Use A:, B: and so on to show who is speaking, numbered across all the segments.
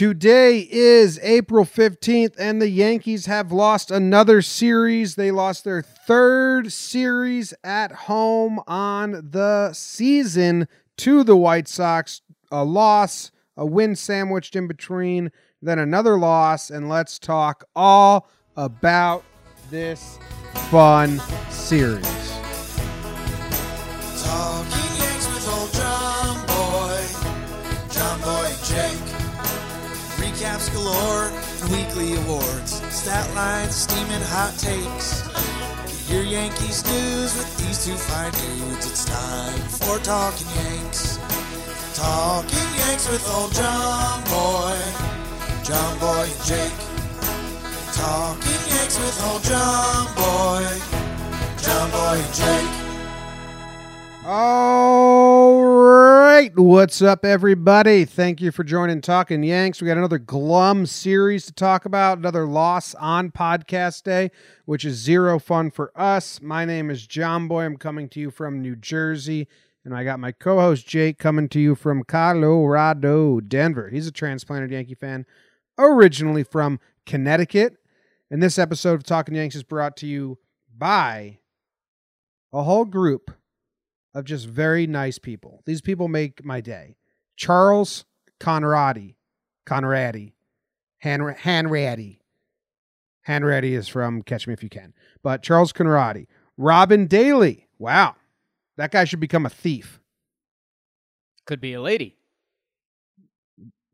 A: Today is April 15th, and the Yankees have lost another series. They lost their third series at home on the season to the White Sox. A loss, a win sandwiched in between, then another loss. And let's talk all about this fun series.
B: And weekly awards, stat lines, steaming hot takes. Get your Yankees news with these two fine dudes. It's time for Talking Yanks. Talking Yanks with old John Boy, John Boy and Jake. Talking Yanks with old John Boy, John Boy and Jake.
A: All right. What's up, everybody? Thank you for joining Talking Yanks. We got another glum series to talk about, another loss on podcast day, which is zero fun for us. My name is John Boy. I'm coming to you from New Jersey, and I got my co host Jake coming to you from Colorado, Denver. He's a transplanted Yankee fan, originally from Connecticut. And this episode of Talking Yanks is brought to you by a whole group of just very nice people. These people make my day. Charles Conradi, Conradi, Han Hanratty. Hanratty is from Catch Me If You Can, but Charles Conradi, Robin Daly. Wow, that guy should become a thief.
C: Could be a lady.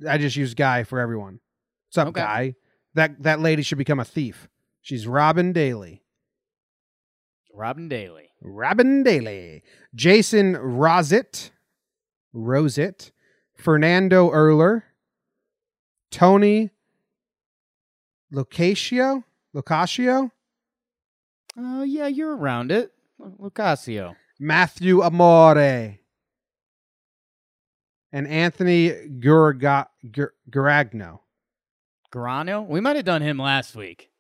A: I just use guy for everyone. What's up,
C: Okay.
A: guy? That that lady should become a thief. She's Robin Daly.
C: Robin Daly.
A: Robin Daly, Jason Rosett, Rosett, Fernando Erler, Tony Locasio, Locasio,
C: Oh, uh, yeah, you're around it. Lucasio.
A: Matthew Amore, and Anthony Guraga, Gur- Guragno.
C: Grano? We might have done him last week.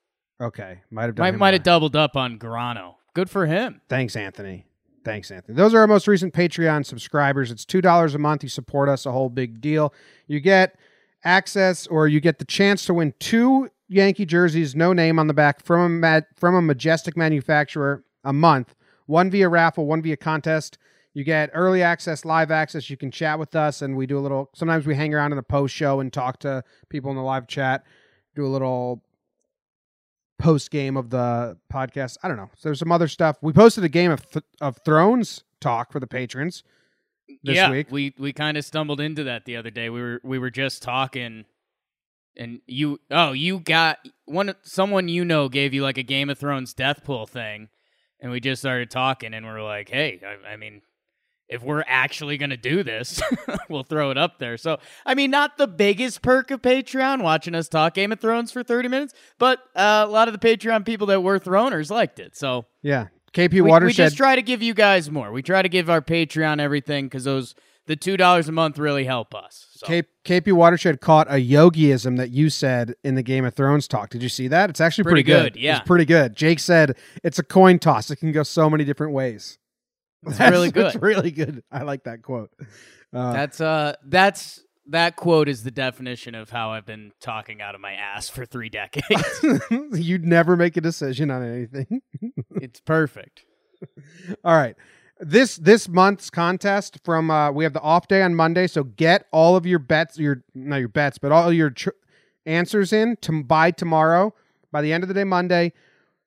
A: Okay, might have done.
C: Might
A: him
C: might have doubled up on Grano. Good for him.
A: Thanks, Anthony. Thanks, Anthony. Those are our most recent Patreon subscribers. It's two dollars a month. You support us, a whole big deal. You get access, or you get the chance to win two Yankee jerseys, no name on the back, from a from a majestic manufacturer a month. One via raffle, one via contest. You get early access, live access. You can chat with us, and we do a little. Sometimes we hang around in the post show and talk to people in the live chat. Do a little post game of the podcast. I don't know. So there's some other stuff. We posted a game of th- of Thrones talk for the patrons this
C: yeah,
A: week.
C: we we kind of stumbled into that the other day. We were we were just talking, and you oh you got one someone you know gave you like a Game of Thrones death pool thing, and we just started talking, and we're like, hey, I, I mean. If we're actually going to do this, we'll throw it up there. So, I mean, not the biggest perk of Patreon watching us talk Game of Thrones for 30 minutes, but uh, a lot of the Patreon people that were throners liked it. So,
A: yeah, KP
C: we, we just try to give you guys more. We try to give our Patreon everything because those the two dollars a month really help us. So.
A: K- KP Watershed caught a yogiism that you said in the Game of Thrones talk. Did you see that? It's actually pretty,
C: Pretty
A: good.
C: good, yeah.
A: it's pretty good. Jake said it's a coin toss. It can go so many different ways.
C: It's really good.
A: It's really good. I like that quote. Uh,
C: That's uh that's that quote is the definition of how I've been talking out of my ass for three decades.
A: You'd never make a decision on anything.
C: it's perfect.
A: All right. This this month's contest from uh we have the off day on Monday, so get all of your bets, your not your bets, but all your tr- answers in to by tomorrow. By the end of the day Monday,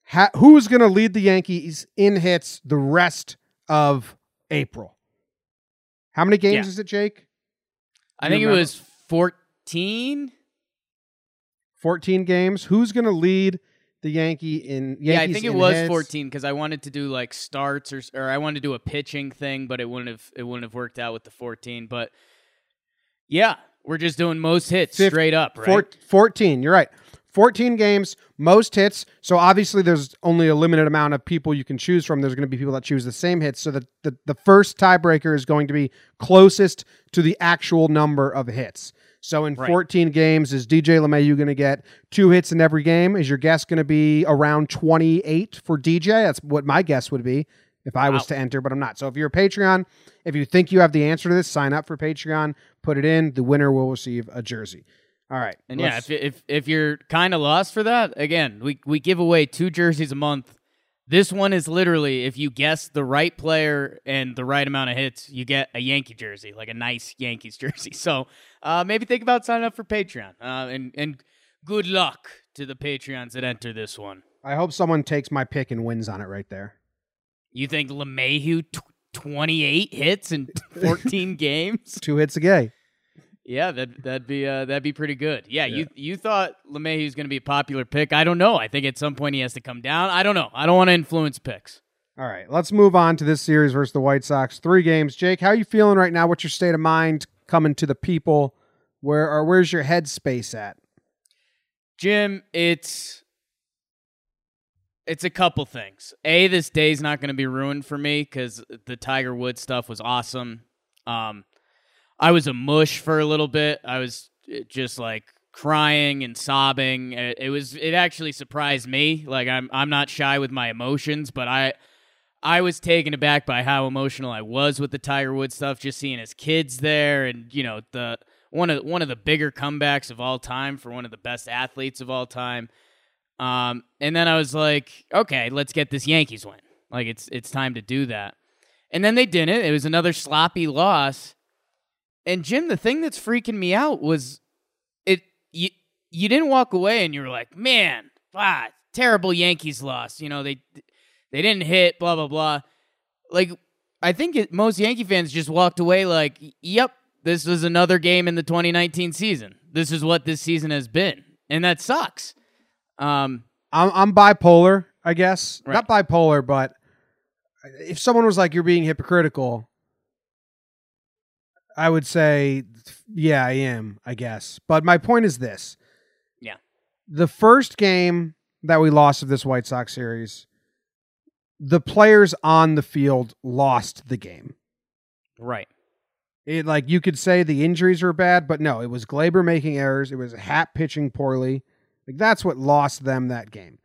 A: ha- who's going to lead the Yankees in hits the rest of April? How many games
C: Yeah.
A: is it, Jake?
C: I
A: You
C: think
A: remember?
C: it was fourteen.
A: 14 games. Who's going to lead the Yankee in Yankees
C: yeah, I think it was
A: hits?
C: fourteen because I wanted to do like starts or or I wanted to do a pitching thing, but it wouldn't have it wouldn't have worked out with the fourteen. But yeah, we're just doing most hits
A: Fif-
C: straight up, right?
A: Four, 14, you're right. 14 games, most hits. So obviously there's only a limited amount of people you can choose from. There's going to be people that choose the same hits. So the, the, the first tiebreaker is going to be closest to the actual number of hits. So in
C: Right.
A: 14 games, is DJ LeMahieu going to get two hits in every game? Is your guess going to be around 28 for DJ? That's what my guess would be if I was to enter, but I'm not. So if you're a Patreon, if you think you have the answer to this, sign up for Patreon, put it in. The winner will receive a jersey. All right.
C: And yeah, if if if you're kind of lost for that, again, we we give away two jerseys a month. This one is literally if you guess the right player and the right amount of hits, you get a Yankee jersey, like a nice Yankees jersey. So uh, maybe think about signing up for Patreon. Uh, and and good luck to the Patreons that enter this one.
A: I hope someone takes my pick and wins on it right there.
C: You think LeMahieu tw- 28 hits in 14 games?
A: Two hits a game.
C: Yeah, that that'd be uh, that'd be pretty good. Yeah, you you thought was going to be a popular pick. I don't know. I think at some point he has to come down. I don't know. I don't want to influence picks.
A: All right, let's move on to this series versus the White Sox. Three games. Jake, how are you feeling right now? What's your state of mind coming to the people? Where or where's your headspace at?
C: Jim, it's it's a couple things. A, this day's not going to be ruined for me because the Tiger Woods stuff was awesome. Um, I was a mush for a little bit. I was uh, just like crying and sobbing. It, it was it actually surprised me. Like I'm I'm not shy with my emotions, but I I was taken aback by how emotional I was with the Tiger Woods stuff. Just seeing his kids there, and you know the one of one of the bigger comebacks of all time for one of the best athletes of all time. Um, and then I was like, okay, let's get this Yankees win. Like it's it's time to do that. And then they didn't. It was another sloppy loss. And Jim, the thing that's freaking me out was it you you didn't walk away and you were like, man, ah, terrible Yankees loss. You know, they they didn't hit, blah blah blah. Like I think it, most Yankee fans just walked away like, yep, this was another game in the 2019 season. This is what this season has been, and that sucks. Um,
A: I'm I'm bipolar, I guess.
C: Right.
A: Not bipolar, but if someone was like you're being hypocritical, I would say yeah, I am, I guess. But my point is this.
C: Yeah.
A: The first game that we lost of this White Sox series, the players on the field lost the game.
C: right.
A: It like you could say the injuries were bad, but no, it was Gleyber making errors. It was Happ pitching poorly. Like that's what lost them that game.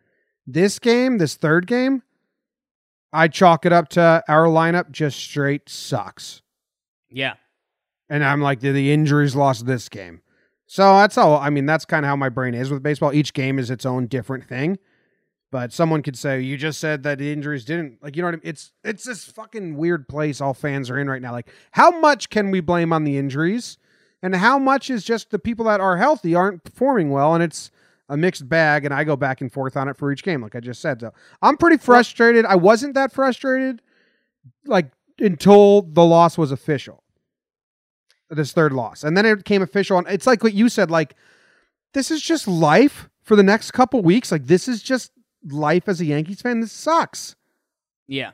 A: This game, this third game, I chalk it up to our lineup just straight sucks.
C: Yeah.
A: And I'm like, the, the injuries lost this game. So that's all. I mean, that's kind of how my brain is with baseball. Each game is its own different thing. But someone could say, you just said that the injuries didn't like you know what I mean? It's it's this fucking weird place all fans are in right now. Like, how much can we blame on the injuries? And how much is just the people that are healthy aren't performing well? And it's a mixed bag, and I go back and forth on it for each game, like I just said. So I'm pretty frustrated. I wasn't that frustrated like until the loss was official. This third loss. And then it became official. And it's like what you said, like, this is just life for the next couple weeks. Like, this is just life as a Yankees fan. This sucks.
C: Yeah.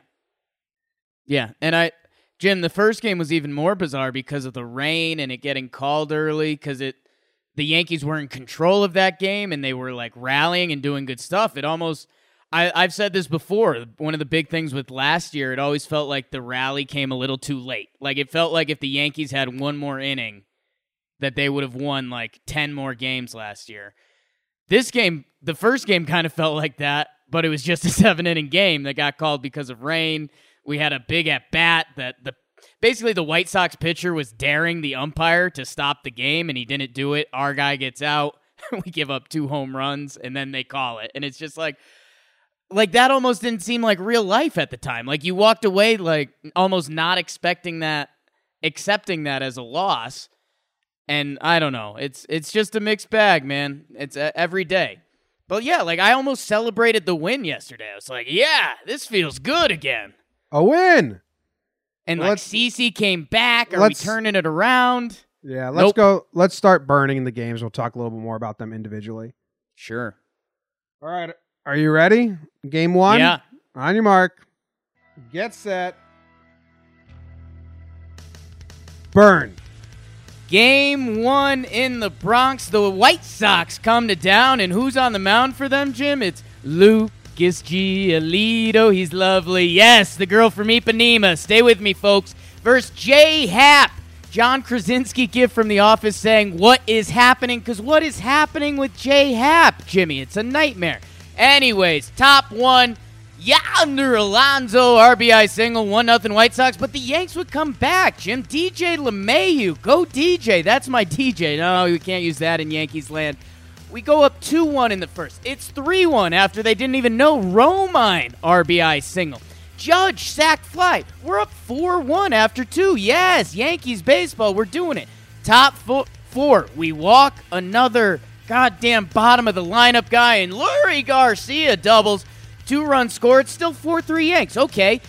C: Yeah. And I, Jim, the first game was even more bizarre because of the rain and it getting called early because it, the Yankees were in control of that game and they were like rallying and doing good stuff. It almost, I, I've said this before. One of the big things with last year, it always felt like the rally came a little too late. Like it felt like if the Yankees had one more inning, that they would have won like 10 more games last year. This game, the first game kind of felt like that, but it was just a seven inning game that got called because of rain. We had a big at bat that the basically the White Sox pitcher was daring the umpire to stop the game and he didn't do it. Our guy gets out. we give up two home runs and then they call it. And it's just like like that almost didn't seem like real life at the time. Like you walked away like almost not expecting that accepting that as a loss. And I don't know. It's it's just a mixed bag, man. It's uh, every day. But yeah, like I almost celebrated the win yesterday. I was like, "Yeah, this feels good again."
A: A win.
C: And
A: Well,
C: like
A: let's-
C: CC came back. Are we turning it around?
A: Yeah, let's
C: Nope.
A: go. Let's start burning the games. We'll talk a little bit more about them individually.
C: Sure.
A: All right. Are you ready? Game one?
C: Yeah.
A: On your mark. Get set. Burn.
C: Game one in the Bronx. The White Sox come to down, and who's on the mound for them, Jim? It's Lucas Giolito. He's lovely. Yes, the girl from Ipanema. Stay with me, folks. Versus Jay Happ. John Krasinski gift from The Office saying, What is happening? Because what is happening with Jay Happ, Jimmy? It's a nightmare. Anyways, top one. Yonder Alonso RBI single, one nothing White Sox, but the Yanks would come back. Jim DJ LeMahieu. go DJ. That's my DJ. No, we can't use that in Yankees land. We go up 2 1 in the first. It's 3 1 after they didn't even know Romine RBI single. Judge sacked fly. We're up 4 1 after two. Yes, Yankees baseball. We're doing it. Top fo- four. We walk another goddamn bottom of the lineup guy, and Leury Garcia doubles. Two runs scored. Still 4 3 Yanks. Okay.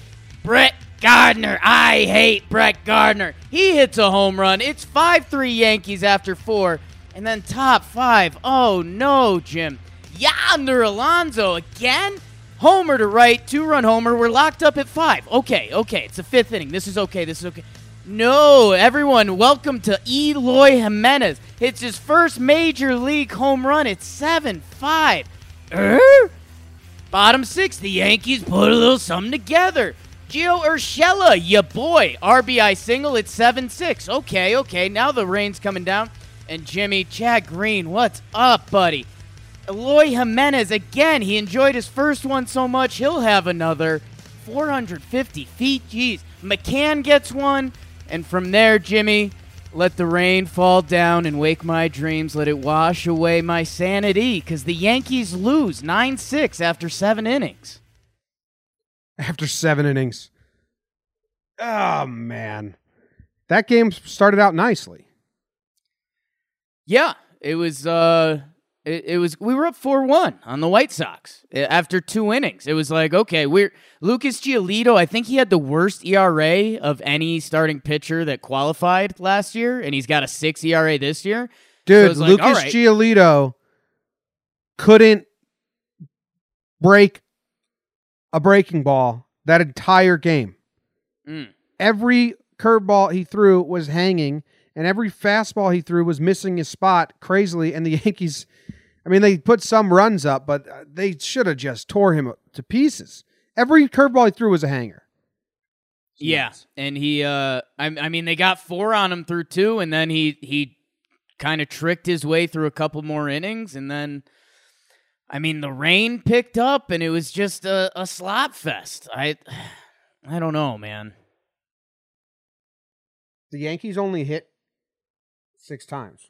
C: Brett Gardner. I hate Brett Gardner. He hits a home run. It's 5 3 Yankees after four. And then top five. Oh no, Jim. Yonder Alonso again? Homer to right, two run homer. We're locked up at five. Okay, okay. It's the fifth inning. This is okay. This is okay. No, everyone, welcome to Eloy Jimenez. It's his first major league home run. It's 7 5. Er? Bottom six, the Yankees put a little something together. Gio Urshela, ya boy. RBI single it's 7 6. Okay, okay. Now the rain's coming down. And Jimmy, Chad Green, what's up, buddy? Eloy Jimenez, again, he enjoyed his first one so much, he'll have another 450 feet. Jeez. McCann gets one. And from there, Jimmy, let the rain fall down and wake my dreams. Let it wash away my sanity because the Yankees lose 9 6 after seven innings.
A: After seven innings. Oh, man. That game started out nicely.
C: Yeah, it was. Uh, it, it was. We were up four one on the White Sox uh, after two innings. It was like, okay, we're Lucas Giolito. I think he had the worst ERA of any starting pitcher that qualified last year, and he's got a six ERA this year.
A: Dude,
C: it's like,
A: Lucas
C: right.
A: Giolito couldn't break a breaking ball that entire game.
C: Mm.
A: Every curveball he threw was hanging, and every fastball he threw was missing his spot crazily. And the Yankees, I mean, they put some runs up, but uh, they should have just tore him to pieces. Every curveball he threw was a hanger.
C: Yeah,
A: Nuts.
C: and he. Uh, I, I mean, they got four on him through two, and then he he kind of tricked his way through a couple more innings, and then. I mean, the rain picked up, and it was just a, a slop fest. I, I don't know, man.
A: The Yankees only hit six times.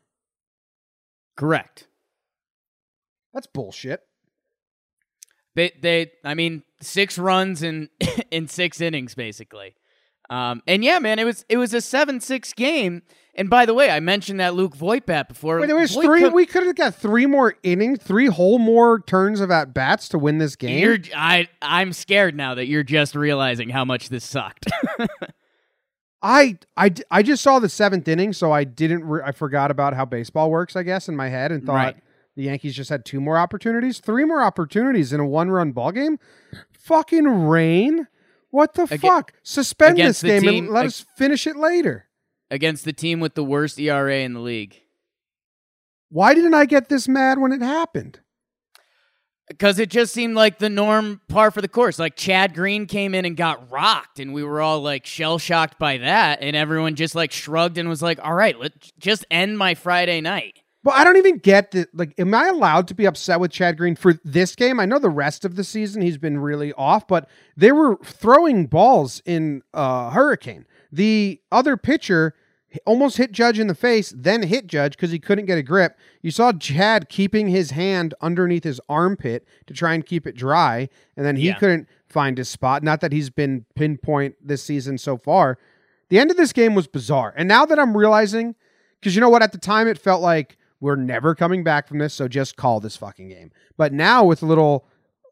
C: Correct.
A: That's bullshit.
C: They, they, I mean, six runs in in six innings, basically. Um, and yeah, man, it was it was a seven six game. And by the way, I mentioned that Luke Voit bat before.
A: Wait, there was
C: Voit
A: three.
C: could-
A: we could have got three more innings, three whole more turns of at bats to win this game.
C: You're, I, I'm scared now that you're just realizing how much this sucked.
A: I, I, I just saw the seventh inning, so I didn't. Re- I forgot about how baseball works, I guess, in my head, and thought
C: Right.
A: The Yankees just had two more opportunities, three more opportunities in a one-run ball game. Fucking rain! What the
C: Aga-
A: fuck? Suspend this game
C: team-
A: and let
C: ag-
A: us finish it later.
C: Against the team with the worst ERA in the league.
A: Why didn't I get this mad when it happened?
C: Because it just seemed like the norm par for the course. Like Chad Green came in and got rocked, and we were all like shell shocked by that, and everyone just like shrugged and was like, "All right, let's just end my Friday night."
A: But I don't even get that. Like, am I allowed to be upset with Chad Green for this game? I know the rest of the season he's been really off, but they were throwing balls in uh, Hurricane. The other pitcher almost hit Judge in the face, then hit Judge because he couldn't get a grip. You saw Chad keeping his hand underneath his armpit to try and keep it dry, and then he
C: Yeah.
A: couldn't find his spot. Not that he's been pinpoint this season so far. The end of this game was bizarre. And now that I'm realizing, because you know what, at the time it felt like we're never coming back from this, so just call this fucking game. But now with a little,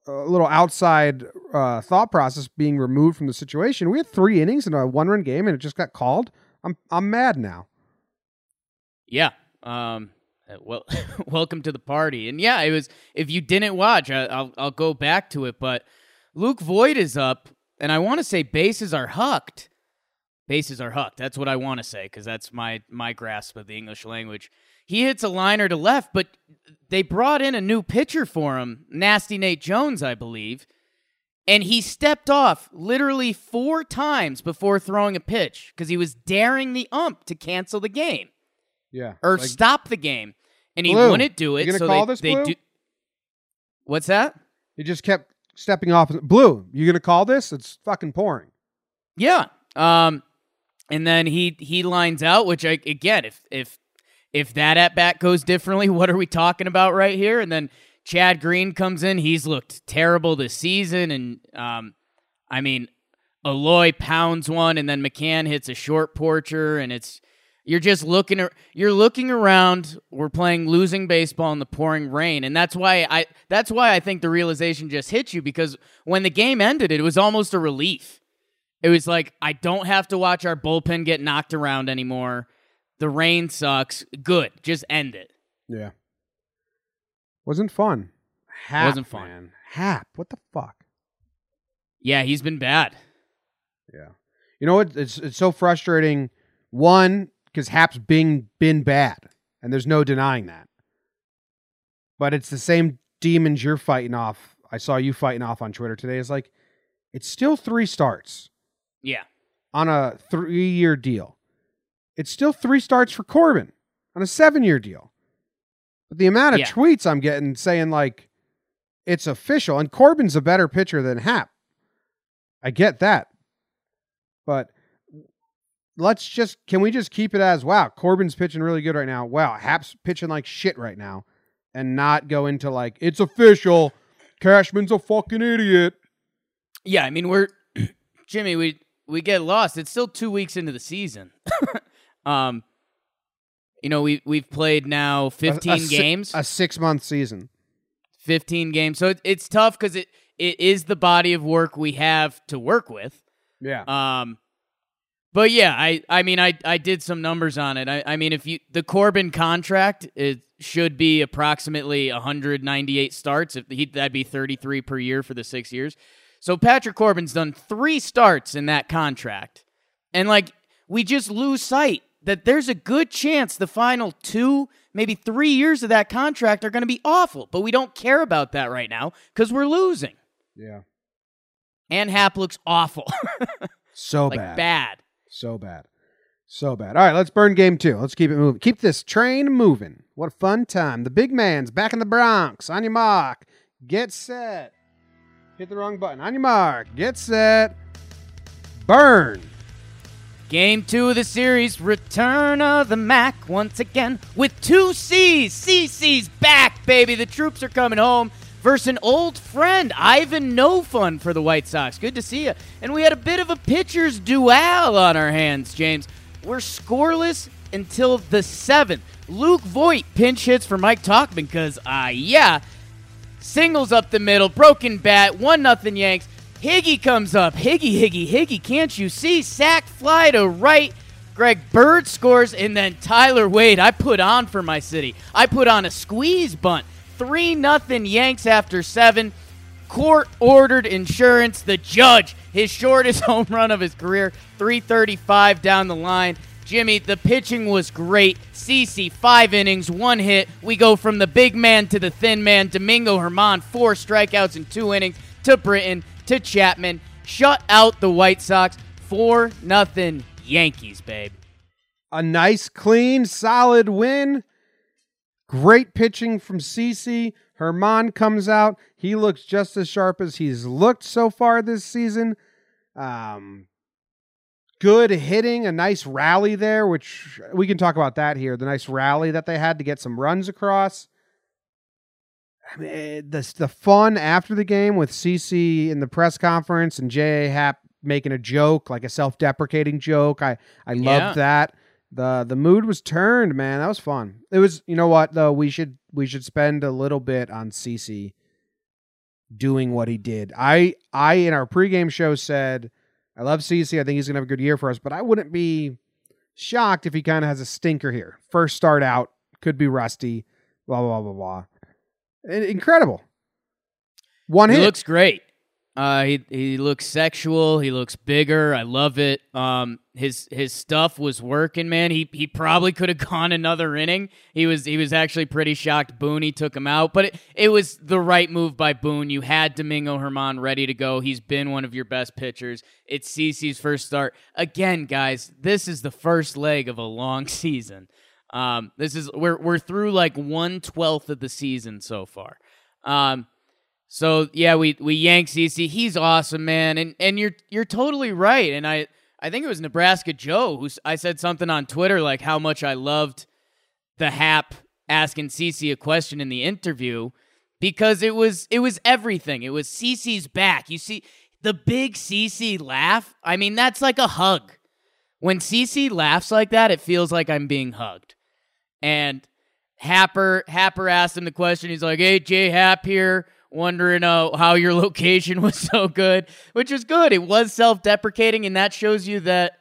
A: a little outside uh, thought process being removed from the situation, we had three innings in a one-run game, and it just got called. I'm I'm mad now.
C: Yeah. Um. uh, Well, welcome to the party. And yeah, it was. If you didn't watch, I, I'll I'll go back to it. But Luke Voit is up, and I want to say bases are hucked. Bases are hucked. That's what I want to say because that's my my grasp of the English language. He hits a liner to left, but they brought in a new pitcher for him, Nasty Nate Jones, I believe. And he stepped off literally four times before throwing a pitch because he was daring the ump to cancel the game
A: Yeah.
C: or
A: Like,
C: stop the game, and he
A: Blue,
C: wouldn't do it. so they,
A: this,
C: they
A: Blue?
C: do. What's that?
A: he just kept stepping off. Blue, you gonna call this? It's fucking pouring.
C: Yeah. Um, and then he he lines out, which I again, if if if that at bat goes differently, what are we talking about right here? And then Chad Green comes in. He's looked terrible this season, and um, I mean, Eloy pounds one, and then McCann hits a short porcher, and it's you're just looking you're looking around. We're playing losing baseball in the pouring rain, and that's why I that's why I think the realization just hit you because when the game ended, it was almost a relief. It was like I don't have to watch our bullpen get knocked around anymore. The rain sucks. Good, just end it.
A: Yeah. Wasn't fun. Happ,
C: Wasn't fun.
A: Man. Happ, what the fuck?
C: Yeah, he's been bad.
A: Yeah. You know what? It's it's so frustrating. One, because Happ's been been bad, and there's no denying that. But it's the same demons you're fighting off. I saw you fighting off on Twitter today. It's like it's still three starts
C: Yeah.
A: on a three year deal. It's still three starts for Corbin on a seven year deal. But the amount of
C: Yeah.
A: tweets I'm getting saying like it's official, and Corbin's a better pitcher than Happ. I get that. But let's just can we just keep it as wow, Corbin's pitching really good right now. Wow, Happ's pitching like shit right now. And not go into like, it's official. Cashman's a fucking idiot.
C: Yeah, I mean we're Jimmy, we we get lost. It's still 2 weeks into the season. um you know, we we've played now 15
A: a si-
C: games.
A: a six month season.
C: 15 games. So it, it's tough cuz it it is the body of work we have to work with.
A: Yeah.
C: Um, but yeah, I I mean I I did some numbers on it. I I mean if you the Corbin contract it should be approximately 198 starts. If he that'd be 33 per year for the six years. So Patrick Corbin's done three starts in that contract, and like we just lose sight that there's a good chance the final two, maybe three years of that contract are going to be awful. But we don't care about that right now because we're losing.
A: yeah.
C: And Happ looks awful,
A: So
C: like
A: bad.
C: bad.
A: So bad. So bad. All right, let's burn game two. Let's keep it moving. Keep this train moving. What a fun time. The big man's back in the Bronx. On your mark. Get set. Hit the wrong button. On your mark. Get set. Burn.
C: Game two of the series, Return of the Mac once again with two C's. CC's back, baby. The troops are coming home versus an old friend, Ivan No Fun for the White Sox. Good to see you. And we had a bit of a pitcher's duel on our hands, James. We're scoreless until the seventh. Luke Voit pinch hits for Mike Tauchman because, ah, uh, yeah, singles up the middle, broken bat, one nothing Yanks. Higgy comes up. Higgy, Higgy, Higgy, can't you see? Sack fly to right. Greg Bird scores, and then Tyler Wade. I put on for my city. I put on a squeeze bunt. 3 nothing Yanks after seven. Court ordered insurance. The judge, his shortest home run of his career, 335 down the line. Jimmy, the pitching was great. CC, five innings, one hit. We go from the big man to the thin man. Domingo German, four strikeouts in two innings. To Britton, to Chapman. Shut out the White Sox. 4 nothing Yankees, babe.
A: A nice, clean, solid win. Great pitching from CC. German comes out. He looks just as sharp as he's looked so far this season. Um, good hitting, a nice rally there, which we can talk about that here. The nice rally that they had to get some runs across. I mean, eh, the the fun after the game with CC in the press conference and J. Happ making a joke, like a self-deprecating joke. I I loved
C: Yeah.
A: that. the The mood was turned, man. That was fun. It was. You know what though? We should we should spend a little bit on CC doing what he did. I I in our pregame show said I love CC. I think he's gonna have a good year for us, but I wouldn't be shocked if he kind of has a stinker here. First start out, could be rusty. Blah blah blah blah. In- Incredible. One
C: He
A: hit.
C: looks great. Uh, he he looks sexual. He looks bigger. I love it. Um, his his stuff was working, man. He he probably could have gone another inning. He was he was actually pretty shocked. Boone took him out, but it, it was the right move by Boone. You had Domingo German ready to go. He's been one of your best pitchers. It's CC's first start again, guys. This is the first leg of a long season. Um, this is we're we're through like one twelfth of the season so far. Um, so yeah, we we yank CC. He's awesome, man, and and you're you're totally right. And I I think it was Nebraska Joe who I said something on Twitter like how much I loved the Happ asking CC a question in the interview because it was it was everything. It was CC's back. You see the big CC laugh. I mean, that's like a hug. When CC laughs like that, it feels like I'm being hugged. And Happer Happer asked him the question. He's like, "Hey, Jay Happ here, wondering uh, how your location was so good," which is good. It was self-deprecating, and that shows you that,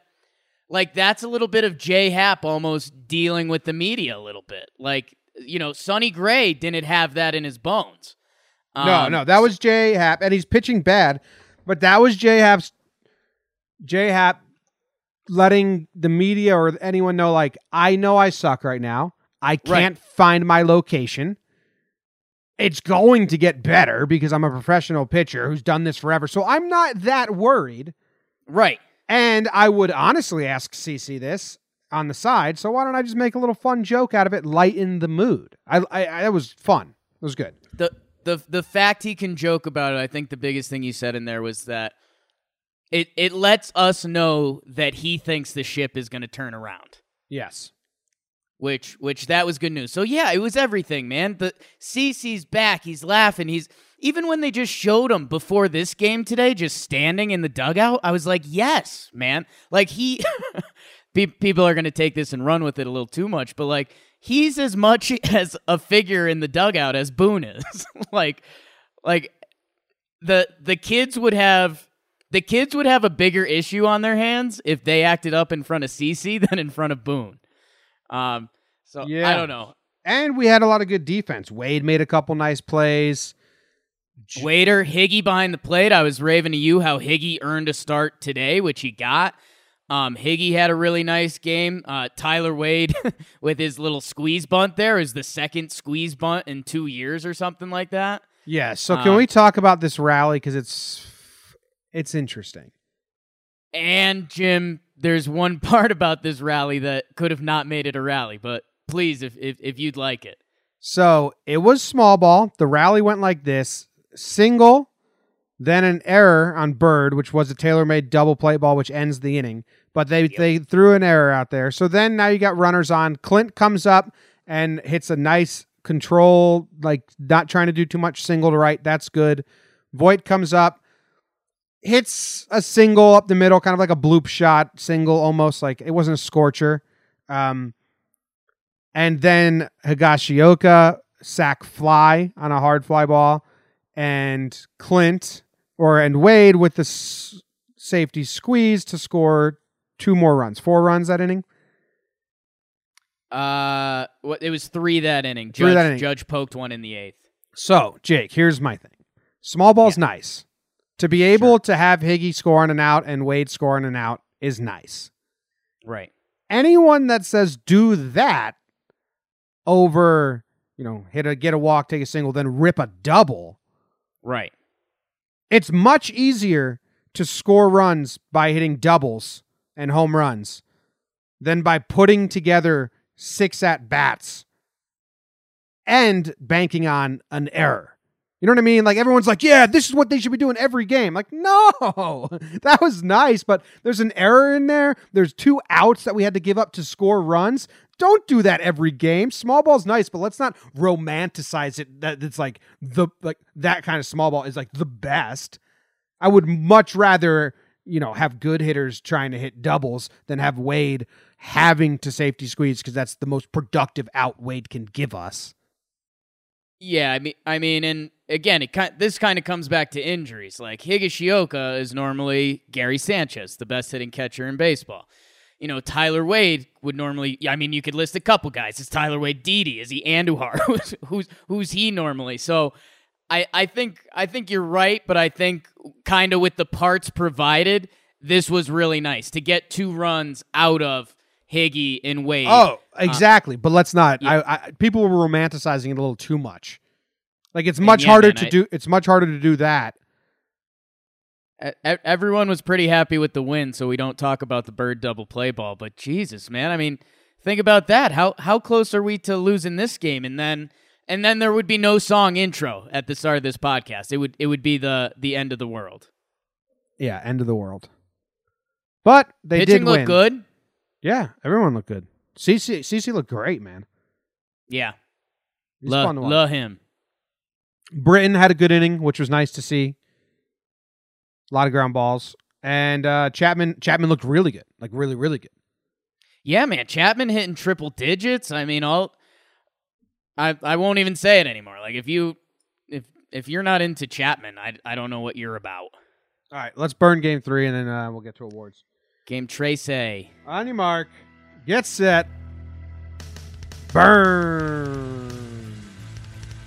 C: like, that's a little bit of Jay Happ almost dealing with the media a little bit. Like, you know, Sonny Gray didn't have that in his bones.
A: no,
C: Um,
A: no, that was J Happ, and he's pitching bad, but that was J Happ's J Happ letting the media or anyone know, like, I know I suck right now. I can't find my location. It's going to get better because I'm a professional pitcher who's done this forever. So I'm not that worried.
C: right.
A: And I would honestly ask CC this on the side. So why don't I just make a little fun joke out of it, lighten the mood? I, I, I that was fun. It was good.
C: the the the fact he can joke about it, I think the biggest thing you said in there was that it it lets us know that he thinks the ship is going to turn around.
A: Yes.
C: Which which that was good news. So yeah, it was everything, man. The CC's back. He's laughing. He's even when they just showed him before this game today, just standing in the dugout. I was like, yes, man. Like he. People are going to take this and run with it a little too much, but like he's as much as a figure in the dugout as Boone is. like, like the the kids would have the kids would have a bigger issue on their hands if they acted up in front of CC than in front of Boone. Um, so
A: Yeah.
C: I don't know.
A: And we had a lot of good defense. Wade made a couple nice plays.
C: Waiter, Higgy behind the plate. I was raving to you how Higgy earned a start today, which he got. Um, Higgy had a really nice game. Uh, Tyler Wade with his little squeeze bunt there is the second squeeze bunt in two years or something like that.
A: Yeah. So can
C: Uh,
A: we talk about this rally because it's it's interesting.
C: And Jim, there's one part about this rally that could have not made it a rally, but please, if if, if you'd like it.
A: So it was small ball. The rally went like this: single, then an error on Bird, which was a tailor-made double play ball, which ends the inning. But they they threw an error out there. So then now you got runners on. Clint comes up and hits a nice control, like not trying to do too much single to right. That's good. Voit comes up, hits a single up the middle, kind of like a bloop shot single, almost like it wasn't a scorcher. Um, and then Higashioka sack fly on a hard fly ball, and Clint or and Wade with the s- safety squeeze to score two more runs, four runs that inning.
C: Uh, what it was three that inning.
A: Three
C: Judge,
A: that inning.
C: Judge poked one in the eighth.
A: So Jake, here's my thing: small ball's nice. To be able to have Higgy score on an out and Wade score on an out is nice.
C: Right.
A: anyone that says do that over, you know, hit a get a walk, take a single, then rip a double,
C: Right.
A: it's much easier to score runs by hitting doubles and home runs than by putting together six at bats and banking on an error. You know what I mean? Like everyone's like, yeah, this is what they should be doing every game. Like, no, that was nice, but there's an error in there. There's two outs that we had to give up to score runs. Don't do that every game. Small ball's nice, but let's not romanticize it. That it's like the like that kind of small ball is like the best. I would much rather you know have good hitters trying to hit doubles than have Wade having to safety squeeze because that's the most productive out Wade can give us.
C: Yeah, I mean, I mean, and again, it kind this kind of comes back to injuries. Like Higashioka is normally Gary Sanchez, the best hitting catcher in baseball. You know, Tyler Wade would normally. I mean, you could list a couple guys. Is Tyler Wade Didi? Is he Andujar? who's who's who's he normally? So, I I think I think you're right, but I think kind of with the parts provided, this was really nice to get two runs out of Higgy and Wade.
A: Oh, uh, exactly. but let's not.
C: yeah.
A: I, I people were romanticizing it a little too much. Like it's much
C: yeah,
A: harder
C: man,
A: to
C: I-
A: do. It's much harder to do that.
C: Everyone was pretty happy with the win, so we don't talk about the bird double play ball. But Jesus, man, I mean, think about that. How how close are we to losing this game? And then And then there would be no song intro at the start of this podcast. It would it would be the the end of the world.
A: Yeah, end of the world. But they
C: Pitching
A: did win.
C: good.
A: Yeah, everyone looked good. CC CC looked great, man.
C: Yeah.
A: He's
C: Love,
A: fun to watch.
C: love him.
A: Britton had a good inning, which was nice to see. A lot of ground balls, and uh, Chapman Chapman looked really good, like really really good.
C: Yeah, man. Chapman hitting triple digits. I mean, all I I won't even say it anymore. Like if you if if you're not into Chapman, I I don't know what you're about.
A: All right, let's burn game three, and then uh, we'll get to awards.
C: Game Trace.
A: On your mark, get set, burn.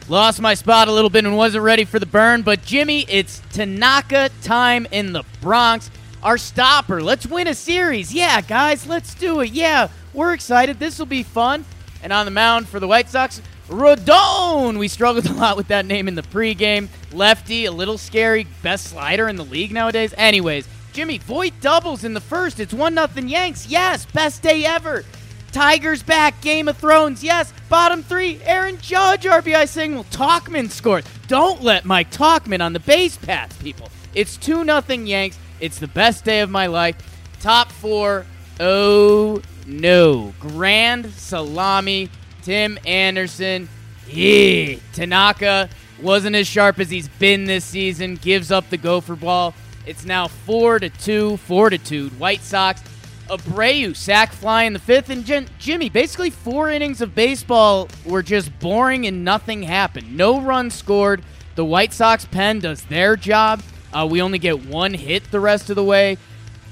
C: Lost my spot a little bit and wasn't ready for the burn, but Jimmy, it's Tanaka time in the Bronx. Our stopper. Let's win a series. Yeah, guys, let's do it. Yeah, we're excited. This will be fun. And on the mound for the White Sox, Rodon. We struggled a lot with that name in the pregame. Lefty, a little scary. Best slider in the league nowadays. Anyways, Jimmy, Voit doubles in the first. It's 1 nothing Yanks. Yes, best day ever. Tigers back, Game of Thrones, yes. Bottom three, Aaron Judge, RBI single. Tauchman scores. Don't let Mike Tauchman on the base path, people. It's 2 nothing Yanks. It's the best day of my life. Top four, oh no. Grand salami, Tim Anderson. Yeah. Tanaka wasn't as sharp as he's been this season. Gives up the gopher ball. It's now four to two, fortitude. White Sox. Abreu sack fly in the fifth, and Jim, Jimmy basically four innings of baseball were just boring and nothing happened. No runs scored. The White Sox pen does their job. Uh, we only get one hit the rest of the way.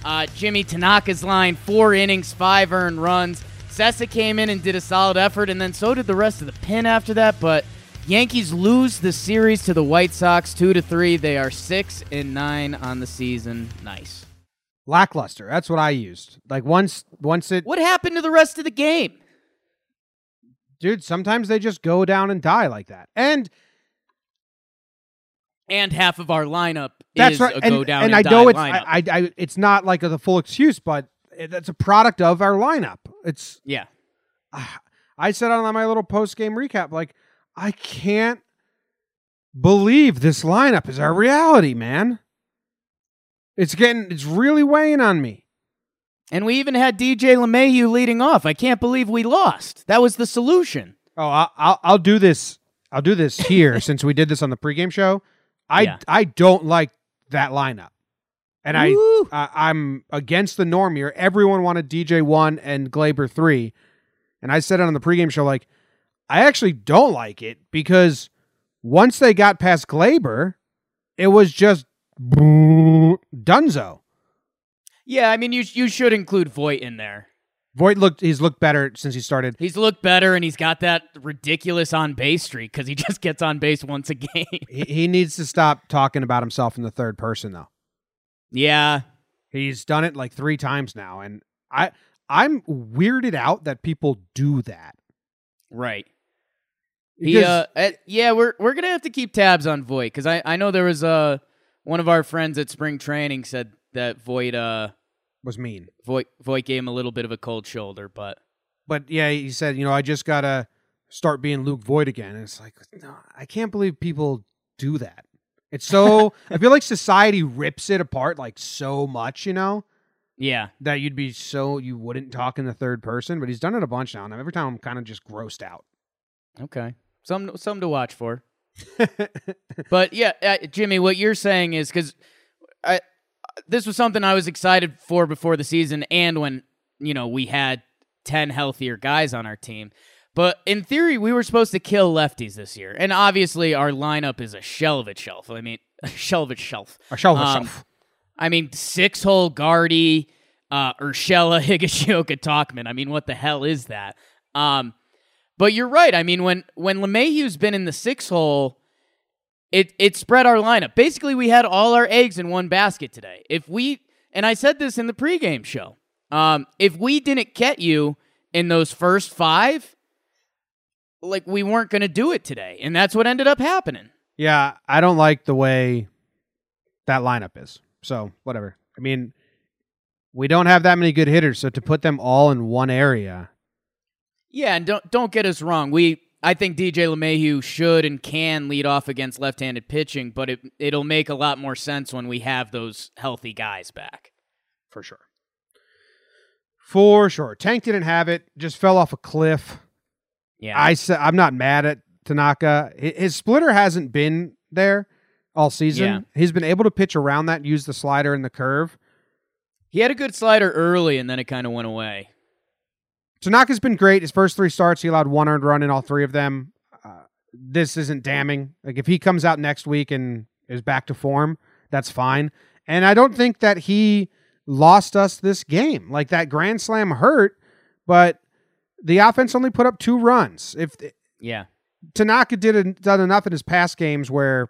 C: Uh, Jimmy Tanaka's line, four innings, five earned runs. Cessa came in and did a solid effort, and then so did the rest of the pin after that. But Yankees lose the series to the White Sox, two to three. They are six and nine on the season. Nice.
A: Lackluster. That's what I used. Like once once it
C: What happened to the rest of the game?
A: dude, sometimes they just go down and die like that. And
C: And half of our lineup
A: that's
C: is
A: right.
C: a
A: and,
C: go down
A: and
C: and,
A: I know it's. I, I, I it's not like a, full excuse, but it- that's a product of our lineup. It's
C: yeah.
A: I said on my little post game recap, like I can't believe this lineup is our reality, man. It's getting it's really weighing on me.
C: And we even had DJ LeMahieu leading off. I can't believe we lost. That was the solution.
A: Oh, I'll I'll, I'll do this. I'll do this here since we did this on the pregame show. I
C: Yeah.
A: I don't like that lineup, and I I I'm against the norm here. Everyone wanted DJ one and Gleyber three, and I said it on the pregame show like I actually don't like it because once they got past Gleyber, it was just Dunzo.
C: Yeah, I mean you you should include Voit in there.
A: Voit looked he's looked better since he started.
C: He's looked better and he's got that ridiculous on base streak because he just gets on base once a game.
A: He, he needs to stop talking about himself in the third person though.
C: yeah.
A: He's done it like three times now, and I I'm weirded out that people do that.
C: Right. He, uh, eh, yeah, we're we're gonna have to keep tabs on Voit because I, I know there was uh one of our friends at spring training said that Voit uh
A: was mean,
C: Voit Voit gave him a little bit of a cold shoulder, but
A: but yeah, he said, you know, I just gotta start being Luke Voit again. And it's like, no, I can't believe people do that. It's so I feel like society rips it apart like so much, you know,
C: yeah,
A: that you'd be so you wouldn't talk in the third person. But he's done it a bunch now, and every time I'm kind of just grossed out.
C: okay, some some to watch for. But yeah, uh, Jimmy, what you're saying is because I this was something I was excited for before the season, and when you know we had ten healthier guys on our team. But in theory, we were supposed to kill lefties this year, and obviously our lineup is a shell of itself. I mean, a shell of itself.
A: Or shelf
C: Um,
A: herself.
C: I mean, six hole Guardy, uh, Urshela, Higashioka, Tauchman. I mean, what the hell is that? Um, but you're right. I mean, when when LeMahieu's been in the six hole, it it spread our lineup. Basically, we had all our eggs in one basket today. If we and I said this in the pregame show, um, if we didn't get you in those first five, like we weren't going to do it today, and that's what ended up happening.
A: Yeah, I don't like the way that lineup is. So whatever. I mean, we don't have that many good hitters, so to put them all in one area,
C: Yeah, and don't don't get us wrong. We I think DJ LeMahieu should and can lead off against left-handed pitching, but it it'll make a lot more sense when we have those healthy guys back.
A: for sure. For sure. Tank didn't have it, just fell off a cliff.
C: Yeah.
A: I said I'm not mad at Tanaka. His splitter hasn't been there all season.
C: Yeah.
A: He's been able to pitch around that, use the slider and the curve.
C: he had a good slider early and then it kind of went away.
A: Tanaka's been great. His first three starts, he allowed one earned run in all three of them. Uh, this isn't damning. Like if he comes out next week and is back to form, that's fine. And I don't think that he lost us this game. Like that grand slam hurt, but the offense only put up two runs. If
C: Yeah.
A: Tanaka did done enough in his past games where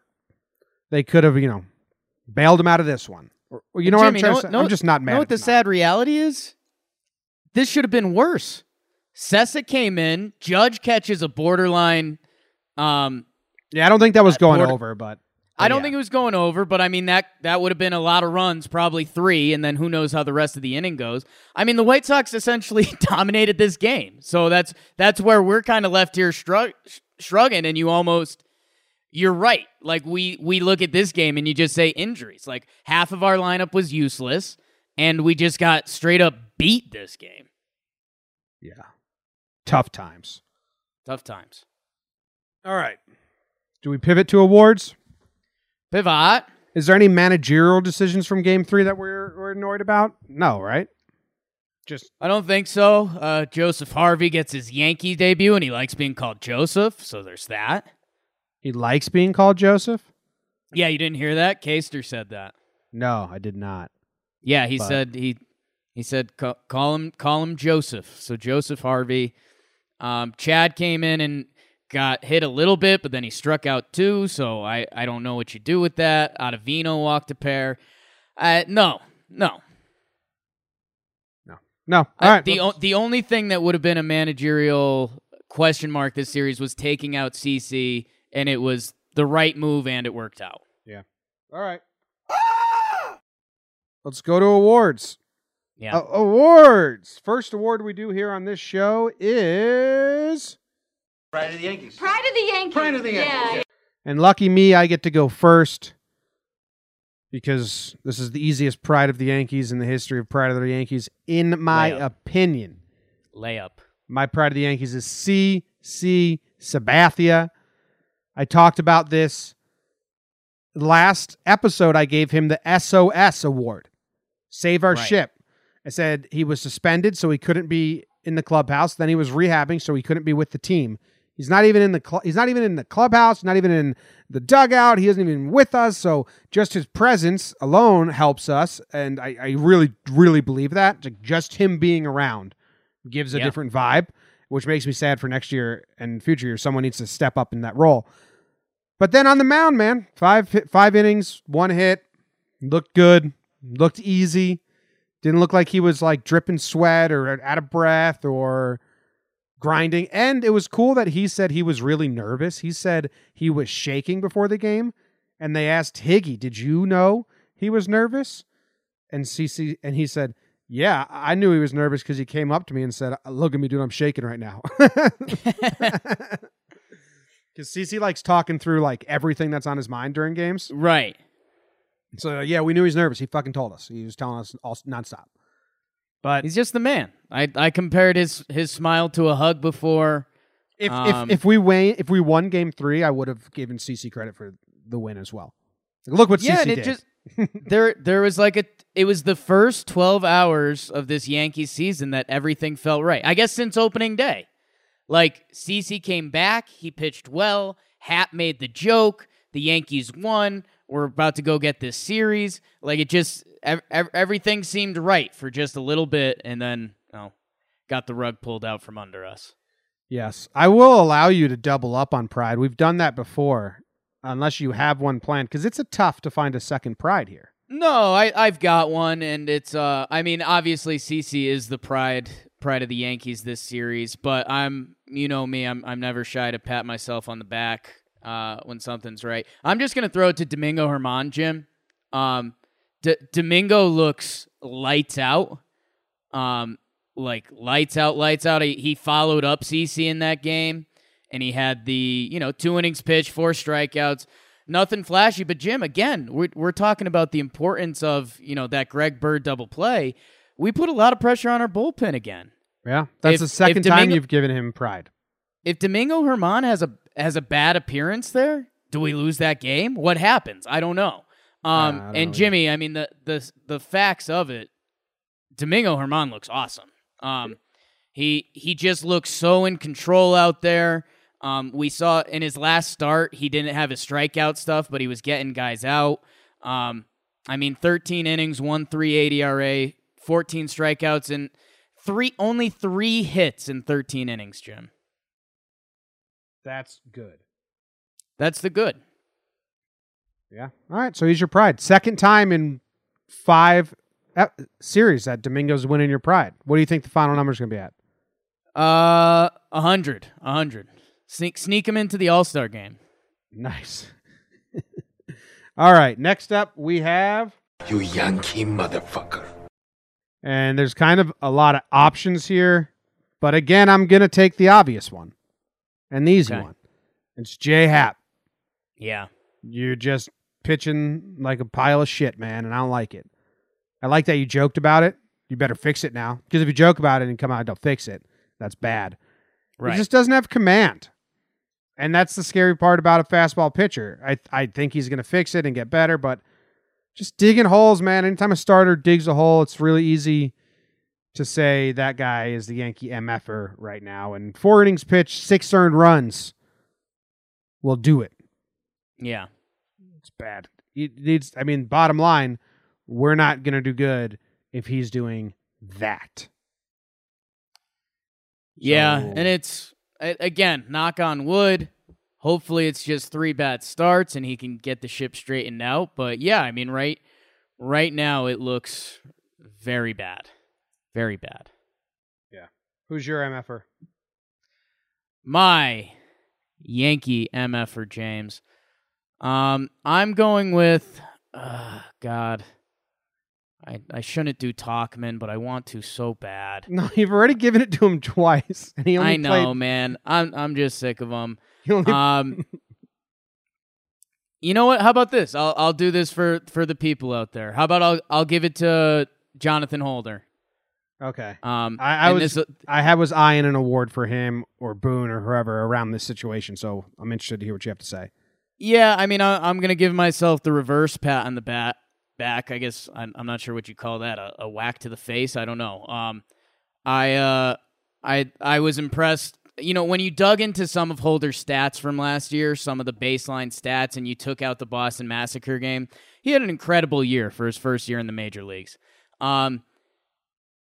A: they could have, you know, bailed him out of this one. Or, you know
C: Jimmy,
A: what I'm trying to say?
C: know-
A: I'm just not mad.
C: know what
A: at
C: the sad reality is? This should have been worse. Cessa came in, Judge catches a borderline um
A: Yeah, I don't think that was
C: Uh,
A: going
C: Porter-
A: over, but
C: I don't
A: yeah.
C: think it was going over, but I mean that that would have been a lot of runs, probably three, and then who knows how the rest of the inning goes. I mean, the White Sox essentially dominated this game, so that's that's where we're kind of left here shrug, shrugging, and you almost you're right. Like we we look at this game and you just say injuries. Like half of our lineup was useless, and we just got straight up beat this game.
A: yeah, tough times.
C: Tough times.
A: All right. Do we pivot to awards?
C: Pivot.
A: Is there any managerial decisions from Game Three that we're, we're annoyed about? No, right? Just
C: I don't think so. Uh, Joseph Harvey gets his Yankee debut, and he likes being called Joseph, so there's that.
A: he likes being called Joseph.
C: Yeah, you didn't hear that? Caster said that.
A: No, I did not.
C: Yeah, he
A: But-
C: said he he said call, call him call him Joseph. So Joseph Harvey. Um, Chad came in and got hit a little bit, but then he struck out two. So I I don't know what you do with that. Ottavino walked a pair. Uh, no, no.
A: No. All
C: I-
A: right.
C: the o- the only thing that would have been a managerial question mark this series was taking out CC, and it was the right move, and it worked out. Yeah.
A: All right. Let's go to awards.
C: Yeah.
A: Uh, awards. First award we do here on this show is.
D: Pride of the Yankees.
E: Pride of the Yankees.
D: Pride of the Yankees.
E: Yeah.
A: And lucky me, I get to go first because this is the easiest pride of the Yankees in the history of pride of the Yankees, in my
C: Layup.
A: opinion.
C: Layup.
A: My pride of the Yankees is C. C. Sabathia. I talked about this last episode. I gave him the SOS award, Save Our
C: Right.
A: Ship. I said he was suspended, so he couldn't be in the clubhouse. Then he was rehabbing, so he couldn't be with the team. He's not even in the cl- he's not even in the clubhouse, not even in the dugout. He isn't even with us. So just his presence alone helps us, and I, I really, really believe that. Like, Just him being around gives a different vibe, which makes me sad for next year and future years. Someone needs to step up in that role. But then on the mound, man, five hit- five innings, one hit, looked good, looked easy. Didn't look like he was like dripping sweat or out of breath or grinding. And it was cool that he said he was really nervous. He said he was shaking before the game. And they asked Higgy, "Did you know he was nervous?" And CC and he said, "Yeah, I knew he was nervous because he came up to me and said, "Look at me, dude, I'm shaking right now." Because CC likes talking through like everything that's on his mind during games.
C: Right.
A: So yeah, we knew he's nervous. He fucking told us. He was telling us all nonstop. But
C: He's just the man. I I compared his his smile to a hug before.
A: if,
C: um,
A: if if we win, if we won Game Three, I would have given CC credit for the win as well. Like, look what
C: yeah,
A: CC
C: and
A: did.
C: just there there was like a it was the first 12 hours of this Yankees season that everything felt right. I guess since opening day. Like CC came back, he pitched well, Happ made the joke, the Yankees won, we're about to go get this series. Like it just ev- ev- everything seemed right for just a little bit and then oh, got the rug pulled out from under us.
A: yes, I will allow you to double up on Pride. We've done that before, unless you have one planned, because it's a tough to find a second Pride here.
C: No, I I've got one, and it's uh, I mean, obviously CC is the pride pride of the Yankees this series, but I'm you know me, I'm I'm never shy to pat myself on the back uh when something's right. I'm just gonna throw it to Domingo German, Jim. Um, D- Domingo looks lights out. Um, like lights out, lights out. He, he followed up CC in that game, and he had the you know two innings pitch, four strikeouts, nothing flashy. But Jim, again, we're we're talking about the importance of you know that Greg Bird double play. We put a lot of pressure on our bullpen again.
A: Yeah, that's
C: If-
A: the second
C: if
A: time you've given him pride.
C: If Domingo German has a has a bad appearance there, do we lose that game? What happens? I don't know. Um,
A: don't
C: and
A: know
C: Jimmy, I mean the the the facts of it, Domingo German looks awesome. Um, he he just looks so in control out there. Um, we saw in his last start, he didn't have his strikeout stuff, but he was getting guys out. Um, I mean, 13 innings, one 3.80 ERA, 14 strikeouts, and three only three hits in 13 innings. Jim,
A: That's good.
C: that's the good.
A: Yeah. All right. So he's your pride. Second time in five series that Domingo's winning your pride. What do you think the final number is going to be at?
C: Uh, a hundred, a hundred. Sneak sneak him into the All Star game.
A: Nice. All right. Next up, we have,
D: You Yankee motherfucker.
A: and there's kind of a lot of options here, but again, I'm going to take the obvious one and the easy
C: Okay.
A: one. It's J Happ.
C: Yeah,
A: You're just pitching like a pile of shit, man, and I don't like it. I like that you joked about it. You better fix it now. Because if you joke about it and come out and don't fix it, that's bad.
C: right.
A: He just doesn't have command. And that's the scary part about a fastball pitcher. I I think he's gonna fix it and get better, but just digging holes, man. Anytime a starter digs a hole, it's really easy to say that guy is the Yankee MFer right now. And four innings pitched, six earned runs will do it.
C: yeah,
A: It's bad. He needs. I mean, bottom line, we're not gonna do good if he's doing that.
C: yeah.
A: So-
C: And it's again, knock on wood. Hopefully, it's just three bad starts and he can get the ship straightened out. But yeah, I mean, right, right now it looks very bad, very bad. Yeah.
A: Who's your MFer?
C: my Yankee MF for James. Um, I'm going with, uh, God, I I shouldn't do Tauchman, but I want to so bad.
A: No, you've already given it to him twice, and he only
C: I know,
A: played.
C: man. I'm I'm just sick of.
A: He only
C: Um, you know what? How about this? I'll I'll do this for for the people out there. How about I'll I'll give it to Jonathan Holder.
A: Okay.
C: Um,
A: I, I was
C: this-
A: I had was eyeing an award for him or Boone or whoever around this situation, so I'm interested to hear what you have to say.
C: Yeah, I mean, I, I'm gonna give myself the reverse pat on the bat back. I guess I'm, I'm not sure what you call that, a, a whack to the face. I don't know. Um, I uh, I I was impressed. You know, when you dug into some of Holder's stats from last year, some of the baseline stats, and you took out the Boston Massacre game, he had an incredible year for his first year in the major leagues. Um,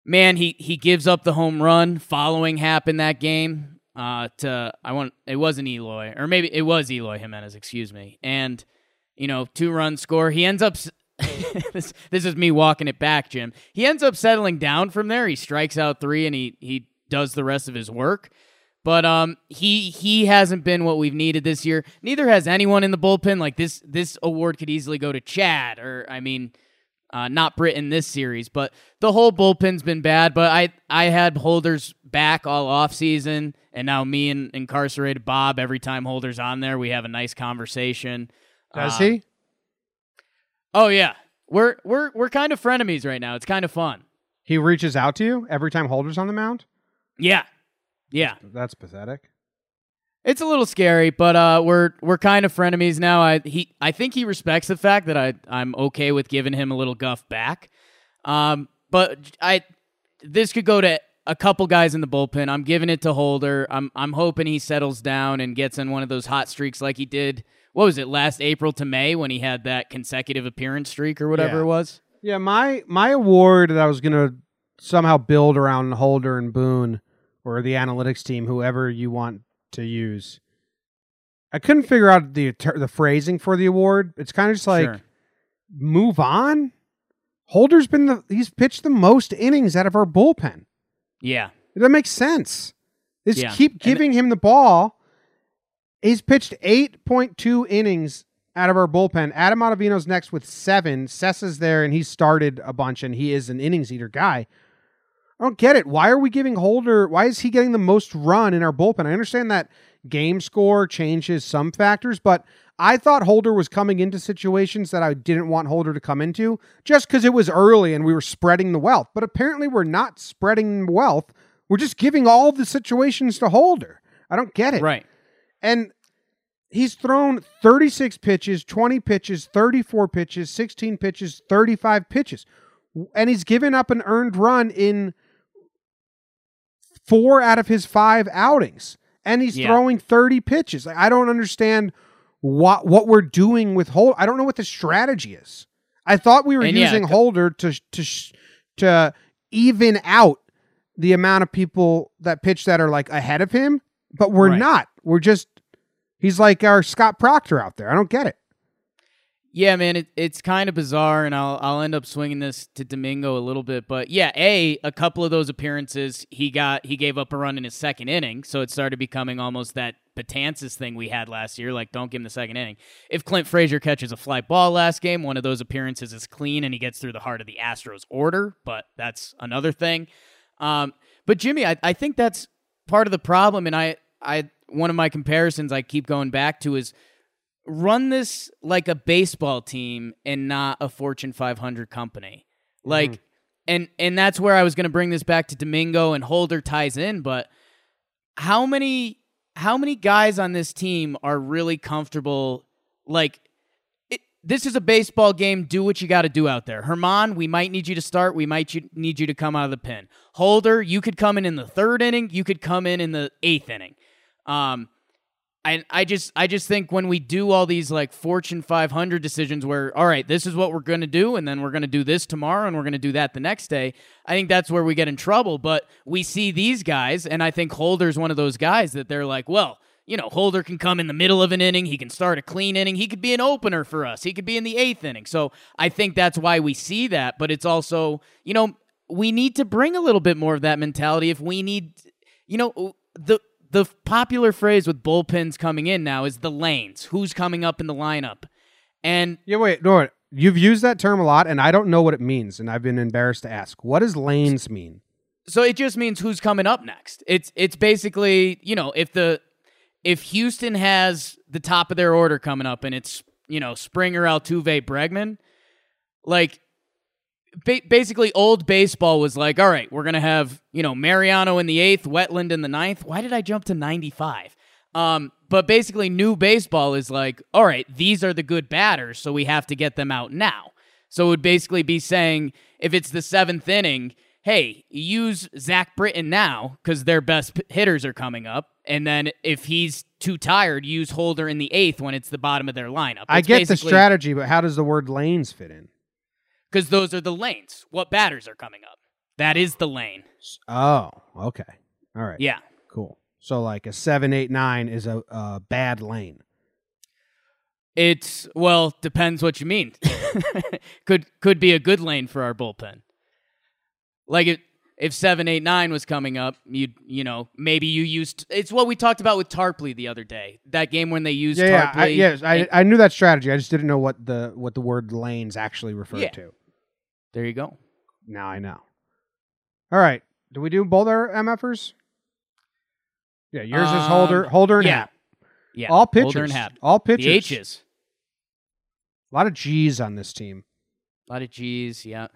C: man, he he gives up the home run following Happ in that game. Uh, to I want it wasn't Eloy or maybe it was Eloy Jimenez, excuse me, and you know two run score. He ends up. this this is me walking it back, Jim. He ends up settling down from there. He strikes out three and he he does the rest of his work. But um, he he hasn't been what we've needed this year. Neither has anyone in the bullpen. Like this this award could easily go to Chad or I mean, uh, not Britt in this series, but the whole bullpen's been bad. But I I had Holders back all off season, and now me and incarcerated Bob. Every time Holders on there, we have a nice conversation.
A: Does
C: Um,
A: he?
C: Oh yeah, we're we're we're kind of frenemies right now. It's kind of fun.
A: He reaches out to you every time Holder's on the mound.
C: Yeah, yeah.
A: That's pathetic.
C: It's a little scary, but uh, we're we're kind of frenemies now. I he I think he respects the fact that I I'm okay with giving him a little guff back. Um, but I this could go to a couple guys in the bullpen. I'm giving it to Holder. I'm I'm hoping he settles down and gets in one of those hot streaks like he did. What was it last April to May when he had that consecutive appearance streak or whatever
A: Yeah.
C: it was?
A: Yeah, my my award that I was gonna somehow build around Holder and Boone or the analytics team, whoever you want to use. I couldn't figure out the the phrasing for the award. It's kind of just like
C: Sure.
A: move on. Holder's been the he's pitched the most innings out of our bullpen.
C: Yeah.
A: That makes sense. Just
C: Yeah.
A: keep
C: And-
A: giving him the ball. He's pitched 8.2 innings out of our bullpen. Adam Ottavino's next with seven. Cessa's there, and he started a bunch, and he is an innings eater guy. I don't get it. Why are we giving Holder? Why is he getting the most run in our bullpen? I understand that game score changes some factors, but I thought Holder was coming into situations that I didn't want Holder to come into just because it was early and we were spreading the wealth. But apparently, we're not spreading wealth. We're just giving all the situations to Holder. I don't get it.
C: Right.
A: And he's thrown 36 pitches, 20 pitches, 34 pitches, 16 pitches, 35 pitches. And he's given up an earned run in four out of his five outings. And he's
C: Yeah.
A: throwing 30 pitches. Like, I don't understand what what we're doing with Holder. I don't know what the strategy is. I thought we were
C: And
A: using
C: c-
A: Holder to to to even out the amount of people that pitch that are like ahead of him, but we're
C: Right.
A: not. We're just he's like our Scott Proctor out there. I don't get it.
C: Yeah, man, it, it's kind of bizarre, and I'll I'll end up swinging this to Domingo a little bit, but yeah, a a couple of those appearances he got he gave up a run in his second inning, so it started becoming almost that Betances thing we had last year, like don't give him the second inning. If Clint Frazier catches a fly ball last game, one of those appearances is clean and he gets through the heart of the Astros order, but that's another thing. Um, but Jimmy, I, I think that's part of the problem, and I I one of my comparisons I keep going back to is run this like a baseball team and not a Fortune 500 company. Like, and and that's where I was going to bring this back to Domingo and Holder ties in. But how many how many guys on this team are really comfortable? Like, it, this is a baseball game. Do what you got to do out there. German, we might need you to start. We might you, need you to come out of the pen. Holder, you could come in in the third inning. You could come in in the eighth inning. Um, I I just I just think when we do all these like Fortune 500 decisions where all right, this is what we're going to do and then we're going to do this tomorrow and we're going to do that the next day, I think that's where we get in trouble, but we see these guys and I think Holder's one of those guys that they're like, well, you know, Holder can come in the middle of an inning, he can start a clean inning, he could be an opener for us. He could be in the 8th inning. So, I think that's why we see that, but it's also, you know, we need to bring a little bit more of that mentality if we need you know, the the popular phrase with bullpens coming in now is the lanes. Who's coming up in the lineup? And
A: Yeah, wait, no, wait. You've used that term a lot, and I don't know what it means, and I've been embarrassed to ask. What does lanes mean?
C: so it just means who's coming up next. It's it's basically, you know, if the if Houston has the top of their order coming up and it's, you know, Springer, Altuve, Bregman, like ba- basically old baseball was like, all right, we're going to have, you know, Mariano in the 8th, Wetteland in the ninth. Why did I jump to 95? Um, but basically new baseball is like, all right, these are the good batters, so we have to get them out now. So it would basically be saying if it's the 7th inning, hey, use Zach Britton now because their best p- hitters are coming up. And then if he's too tired, use Holder in the eighth when it's the bottom of their lineup.
A: I get the strategy, but how does the word lanes fit in?
C: Because those are the lanes. What batters are coming up? That is the lane.
A: Oh, okay. All right.
C: Yeah.
A: Cool. So, like a seven, eight, nine is a, a bad lane.
C: It's well, depends what you mean. could could be a good lane for our bullpen. Like it, if seven, eight, nine was coming up, you you know maybe you used. It's what we talked about with Tarpley the other day. That game when they used
A: Yeah, yeah. I, yes, I, I knew that strategy. I just didn't know what the what the word lanes actually referred
C: Yeah.
A: to.
C: There you go.
A: Now I know. All right. Do we do both our MFers? Yeah, yours is
C: Um,
A: Holder, Holder and
C: yeah.
A: Happ.
C: Yeah,
A: All pitchers.
C: Holder and Happ.
A: All
C: The
A: pitchers.
C: H's.
A: A lot of G's on this team.
C: A lot of G's. Yeah.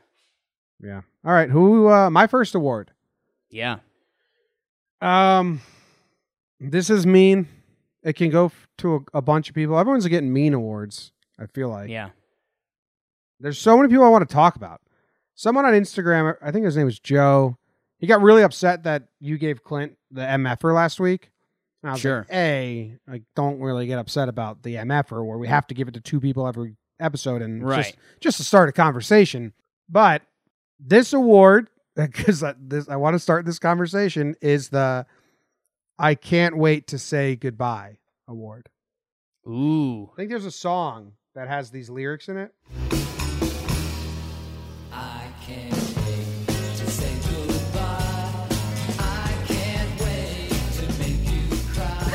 A: Yeah. All right. Who? Uh, my first award.
C: Yeah.
A: Um, this is mean. It can go f- to a, a bunch of people. Everyone's getting mean awards. I feel like.
C: Yeah.
A: There's so many people I want to talk about. Someone on Instagram, I think his name was Joe. He got really upset that you gave Clint the MFer last week. And I was
C: Sure.
A: like, A, like, don't really get upset about the MFer where we have to give it to two people every episode and
C: Right.
A: just, just to start a conversation. But this award, because this I want to start this conversation, is the I can't wait to say goodbye award.
C: Ooh.
A: I think there's a song that has these lyrics in it.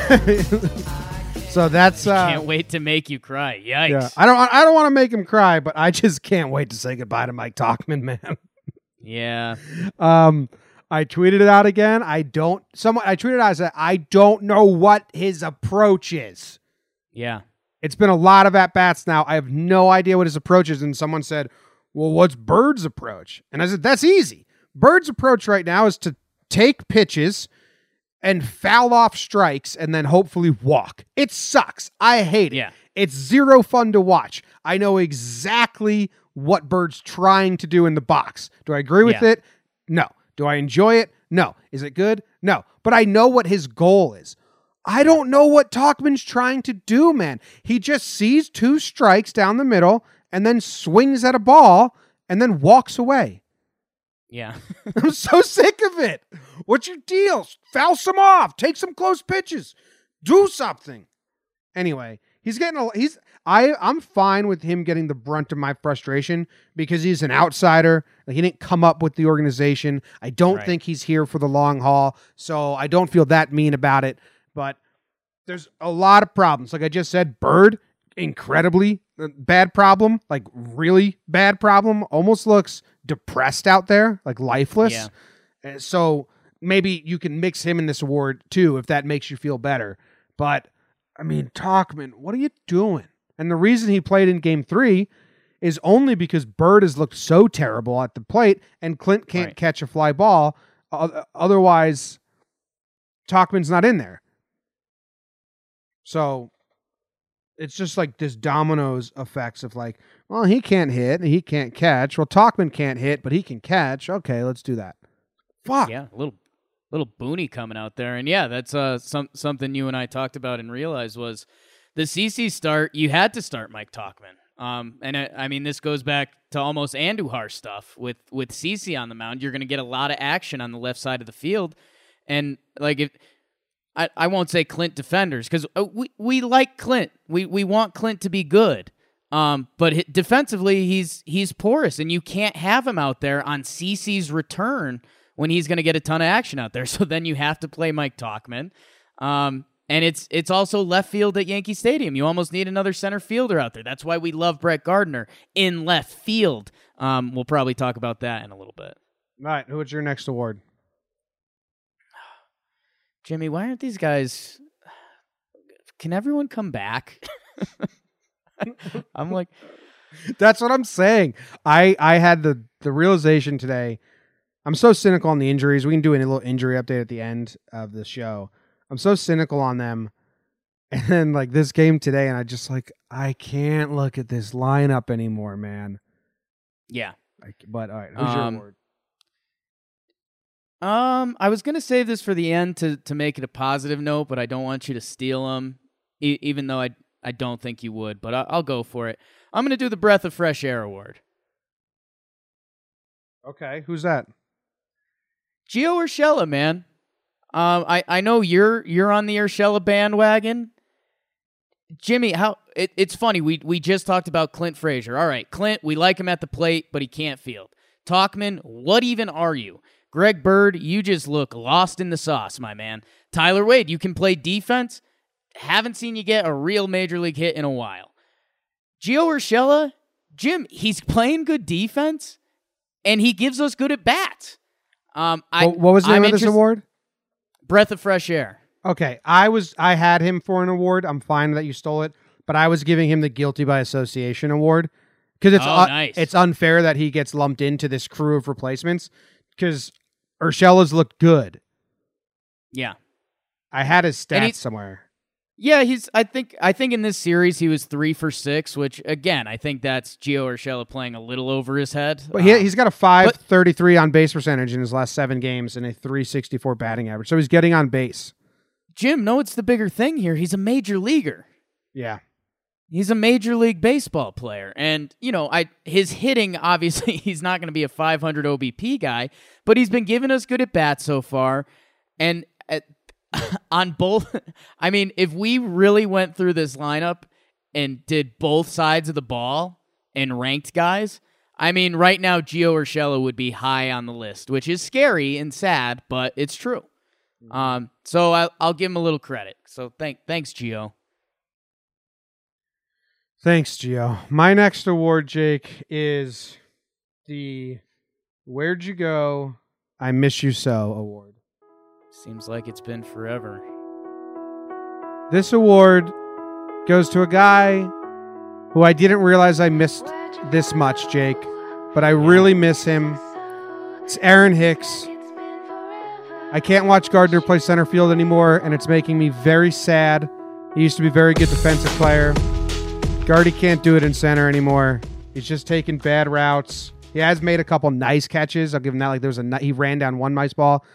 A: so that's uh,
C: Can't wait to make you cry. Yikes.
A: Yeah, I don't. I don't want to make him cry, but I just can't wait to say goodbye to Mike Tauchman, man.
C: Yeah.
A: Um, I tweeted it out again. I don't. Someone I tweeted out. I said I don't know what his approach is.
C: Yeah.
A: It's been a lot of at bats now. I have no idea what his approach is. And someone said, "Well, what's Bird's approach?" And I said, "That's easy. Bird's approach right now is to take pitches." And foul off strikes and then hopefully walk. It sucks. I hate it.
C: Yeah.
A: It's zero fun to watch. I know exactly what Bird's trying to do in the box. Do I agree with
C: Yeah.
A: it? No. Do I enjoy it? No. Is it good? No. But I know what his goal is. I don't know what Tauchman's trying to do, man. He just sees two strikes down the middle and then swings at a ball and then walks away.
C: Yeah.
A: I'm so sick of it. What's your deal? Foul some off. Take some close pitches. Do something. Anyway, he's getting a he's I I'm fine with him getting the brunt of my frustration because he's an outsider. Like he didn't come up with the organization. I don't
C: Right.
A: think he's here for the long haul. So I don't feel that mean about it. But there's a lot of problems. Like I just said, Bird, incredibly bad problem, like really bad problem. Almost looks depressed out there, like lifeless.
C: Yeah.
A: Uh, So maybe you can mix him in this award too if that makes you feel better. But I mean, Tauchman, what are you doing? And the reason he played in game three is only because Bird has looked so terrible at the plate and Clint can't
C: Right.
A: catch a fly ball. Otherwise, Tauchman's not in there. So it's just like this dominoes effects of like, well, he can't hit, he can't catch. Well, Tauchman can't hit, but he can catch. Okay, let's do that. Fuck.
C: Yeah, a little little boony coming out there, and yeah, that's uh some something you and I talked about and realized was the CC start. You had to start Mike Tauchman. Um, and I, I mean, this goes back to almost Andujar stuff with with CC on the mound. You're going to get a lot of action on the left side of the field, and like if I, I won't say Clint defenders because uh, we we like Clint. We we want Clint to be good. Um, but defensively, he's he's porous, and you can't have him out there on CC's return when he's going to get a ton of action out there. So then you have to play Mike Tauchman. Um, and it's it's also left field at Yankee Stadium. You almost need another center fielder out there. That's why we love Brett Gardner in left field. Um, we'll probably talk about that in a little bit.
A: All right, who's your next award?
C: Jimmy, why aren't these guys? Can everyone come back? I'm like,
A: That's what I'm saying. I I had the the realization today. I'm so cynical on the injuries. We can do a little injury update at the end of the show. I'm so cynical on them. And then like this game today, and I just like I can't look at this lineup anymore, man.
C: yeah.
A: Like, but all right, who's your
C: Um,
A: award?
C: Um, I was gonna save this for the end to to make it a positive note, but I don't want you to steal them, e- even though I I don't think you would. But I, I'll go for it. I'm gonna do the Breath of Fresh Air Award.
A: Okay, who's that?
C: Gio Urshela, man. Um, I I know you're you're on the Urshela bandwagon. Jimmy, how it, it's funny. We we just talked about Clint Frazier. All right, Clint, we like him at the plate, but he can't field. Tauchman, what even are you? Greg Bird, you just look lost in the sauce, my man. Tyler Wade, you can play defense. Haven't seen you get a real major league hit in a while. Gio Urshela, Jim, he's playing good defense, and he gives us good at bats. Um, I
A: What- was the name
C: I'm
A: of this
C: interest-
A: award?
C: Breath of fresh air.
A: Okay, I was I had him for an award. I'm fine that you stole it, but I was giving him the guilty by association award because it's
C: Oh, nice.
A: it's unfair that he gets lumped into this crew of replacements because Urshela's looked good.
C: Yeah.
A: I had his stats
C: he-
A: somewhere.
C: Yeah, he's I think I think in this series he was three for six, which again, I think that's Gio Urshela playing a little over his head.
A: But he,
C: Um,
A: he's got a 533 on base percentage in his last seven games and a 364 batting average. So he's getting on base.
C: Jim, no, it's the bigger thing here. He's a major leaguer.
A: Yeah.
C: He's a major league baseball player. And, you know, I his hitting, obviously, he's not going to be a 500 OBP guy, but he's been giving us good at bats so far. And at, on both, I mean, if we really went through this lineup and did both sides of the ball and ranked guys, I mean, right now, Gio Urshela would be high on the list, which is scary and sad, but it's true. Um, so I, I'll give him a little credit. So thank, thanks, Gio.
A: Thanks, Gio. My next award, Jake, is the Where'd You Go I Miss You So award.
C: Seems like it's been forever.
A: This award goes to a guy who I didn't realize I missed this much, Jake, but I really miss him. It's Aaron Hicks. I can't watch Gardner play center field anymore, and it's making me very sad. He used to be a very good defensive player. Gardy can't do it in center anymore. He's just taking bad routes. He has made a couple nice catches. I'll give him that. Like there was a he ran down one nice ball.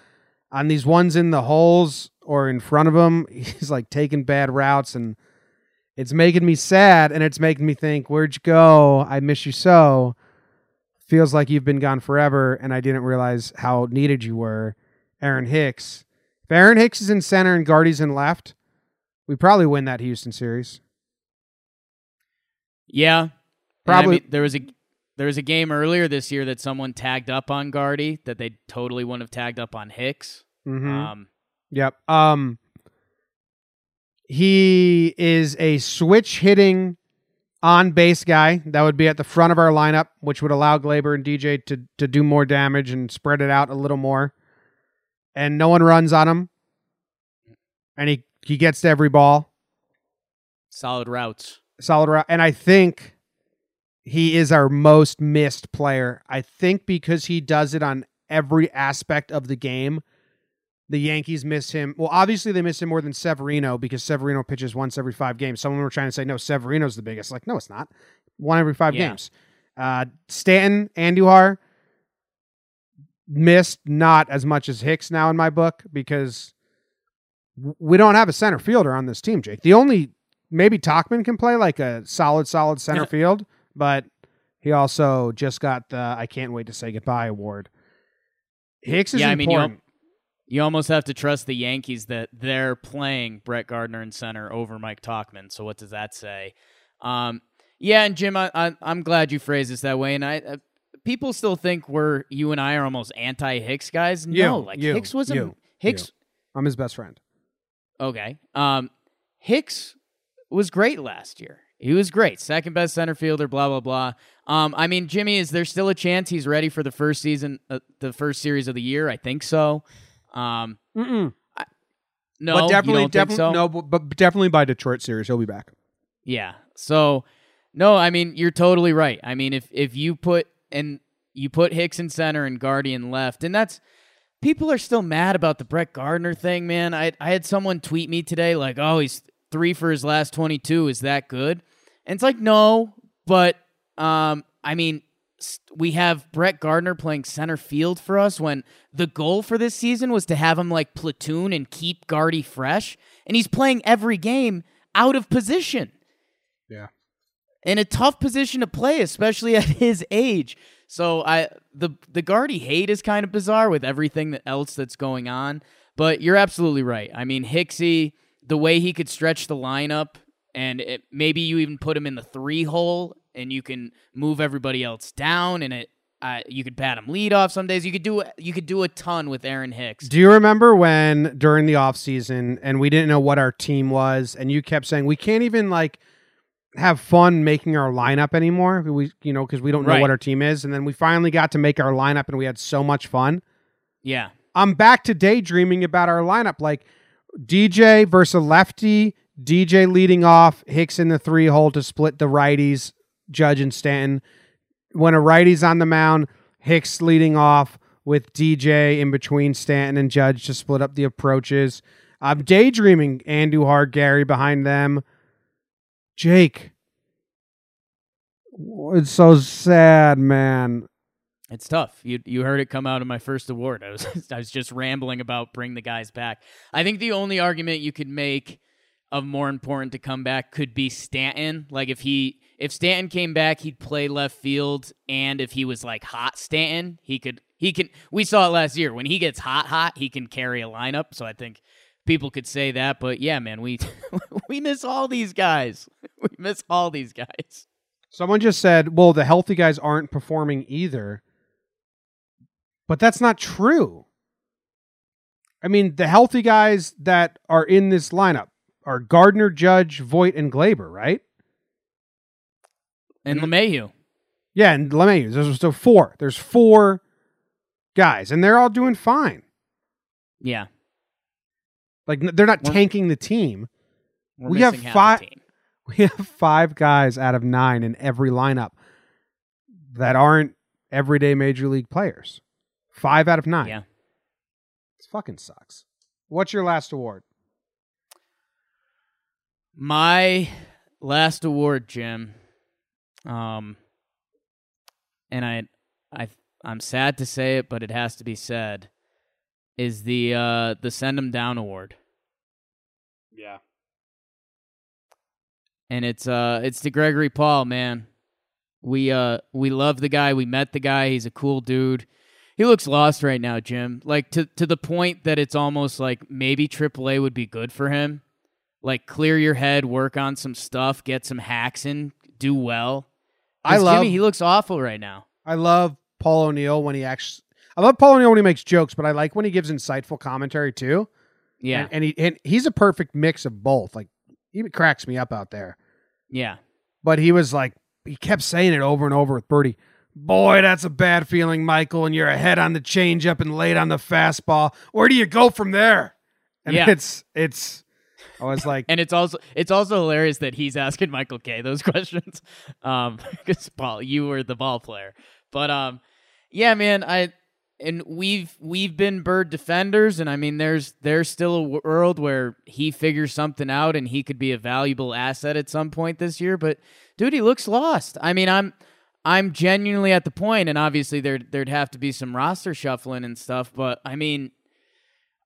A: On these ones in the holes or in front of him, he's like taking bad routes, and it's making me sad. And it's making me think, where'd you go? I miss you so. Feels like you've been gone forever, and I didn't realize how needed you were. Aaron Hicks. If Aaron Hicks is in center and Gardy's in left, we probably win that Houston series.
C: Yeah, And I
A: Probably-
C: mean, there was a there was a game earlier this year that someone tagged up on Gardy that they totally wouldn't have tagged up on Hicks.
A: Mm-hmm.
C: Um,
A: Yep. Um he is a switch hitting on base guy that would be at the front of our lineup, which would allow Gleyber and DJ to to do more damage and spread it out a little more. And no one runs on him. And he he gets to every ball.
C: solid routes.
A: Solid route. And I think he is our most missed player. I think because he does it on every aspect of the game. The Yankees miss him. Well, obviously they miss him more than Severino because Severino pitches once every five games. Someone were trying to say no, Severino's the biggest. Like, no, it's not. One every five
C: Yeah.
A: games. Uh, Stanton, Andujar missed not as much as Hicks now in my book because we don't have a center fielder on this team, Jake. The only maybe Tauchman can play like a solid, solid center
C: Yeah.
A: field, but he also just got the I can't wait to say goodbye award. Hicks is
C: Yeah, I mean, you. You almost have to trust the Yankees that they're playing Brett Gardner in center over Mike Tauchman. So what does that say? Um, yeah, and Jim, I, I, I'm glad you phrased this that way. And I, uh, people still think we're you and I are almost anti Hicks guys.
A: You,
C: no, like
A: you,
C: Hicks was a
A: you,
C: Hicks.
A: I'm his best friend.
C: Okay. Um, Hicks was great last year. He was great, second best center fielder. Blah blah blah. Um, I mean, Jimmy, is there still a chance he's ready for the first season, uh, the first series of the year? I think so. Um,
A: Mm-mm.
C: no,
A: but definitely, definitely,
C: so?
A: no, but, but definitely by Detroit series, he'll be back.
C: Yeah. So, no, I mean you're totally right. I mean if if you put and you put Hicks in center and Guardian left, and that's people are still mad about the Brett Gardner thing, man. I I had someone tweet me today like, "Oh, he's 3 for his last 22. Is that good?" And it's like, "No, but um I mean we have Brett Gardner playing center field for us when the goal for this season was to have him like platoon and keep Gardy fresh, and he's playing every game out of position
A: Yeah.
C: in a tough position to play, especially at his age. So I the the Gardy hate is kind of bizarre with everything that else that's going on. But you're absolutely right. I mean, Hicksy, the way he could stretch the lineup, and it, maybe you even put him in the three hole, and you can move everybody else down, and it uh, you could bat him lead off some days. You could do you could do a ton with Aaron Hicks.
A: Do you remember when during the off season and we didn't know what our team was, and you kept saying we can't even like have fun making our lineup anymore? We, you know, because we don't know
C: Right.
A: what our team is, and then we finally got to make our lineup, and we had so much fun.
C: Yeah,
A: I'm back to daydreaming about our lineup, like DJ versus a lefty, DJ leading off, Hicks in the three hole to split the righties, Judge and Stanton. When a righty's on the mound, Hicks leading off with DJ in between Stanton and Judge to split up the approaches. I'm daydreaming Andujar, Gary behind them. Jake. It's so sad, man.
C: It's tough. You you heard it come out of my first award. I was I was just rambling about bring the guys back. I think the only argument you could make of more important to come back could be Stanton. Like if he if Stanton came back, he'd play left field, and if he was like hot Stanton, he could he can. We saw it last year when he gets hot hot, he can carry a lineup. So I think people could say that. But yeah, man, we we miss all these guys. We miss all these guys.
A: Someone just said, well, the healthy guys aren't performing either. But that's not true. I mean, the healthy guys that are in this lineup are Gardner, Judge, Voit, and Gleyber, right?
C: And mm-hmm. LeMahieu.
A: Yeah, and LeMahieu. There's so four. There's four guys, and they're all doing fine.
C: Yeah.
A: Like they're not
C: We're-
A: tanking the team.
C: We're
A: We have
C: missing half
A: fi-
C: the team.
A: We have five guys out of nine in every lineup that aren't everyday major league players. Five out of nine.
C: Yeah.
A: It fucking sucks. What's your last award?
C: My last award, Jim. Um and I I I'm sad to say it, but it has to be said, is the uh the Send 'em Down award.
A: Yeah.
C: and it's uh it's to Gregory Paul, man. We uh we love the guy. We met the guy. He's a cool dude. He looks lost right now, Jim. Like to to the point that it's almost like maybe AAA would be good for him. Like clear your head, work on some stuff, get some hacks in, do well.
A: I love
C: Jimmy. He looks awful right now.
A: I love Paul O'Neill when he actually I love Paul O'Neill when he makes jokes, but I like when he gives insightful commentary too.
C: Yeah,
A: And, and he and he's a perfect mix of both. Like he cracks me up out there.
C: yeah,
A: But he was like he kept saying it over and over with Birdie. Boy, that's a bad feeling, Michael, and you're ahead on the changeup and late on the fastball. Where do you go from there? And
C: Yeah.
A: it's it's I was like
C: and it's also it's also hilarious that he's asking Michael Kay those questions, um, because Paul, you were the ball player, but um, yeah, man, I and we've we've been bird defenders, and I mean, there's there's still a world where he figures something out, and he could be a valuable asset at some point this year. But dude, he looks lost. I mean, I'm I'm genuinely at the point, and obviously there there'd have to be some roster shuffling and stuff, but I mean.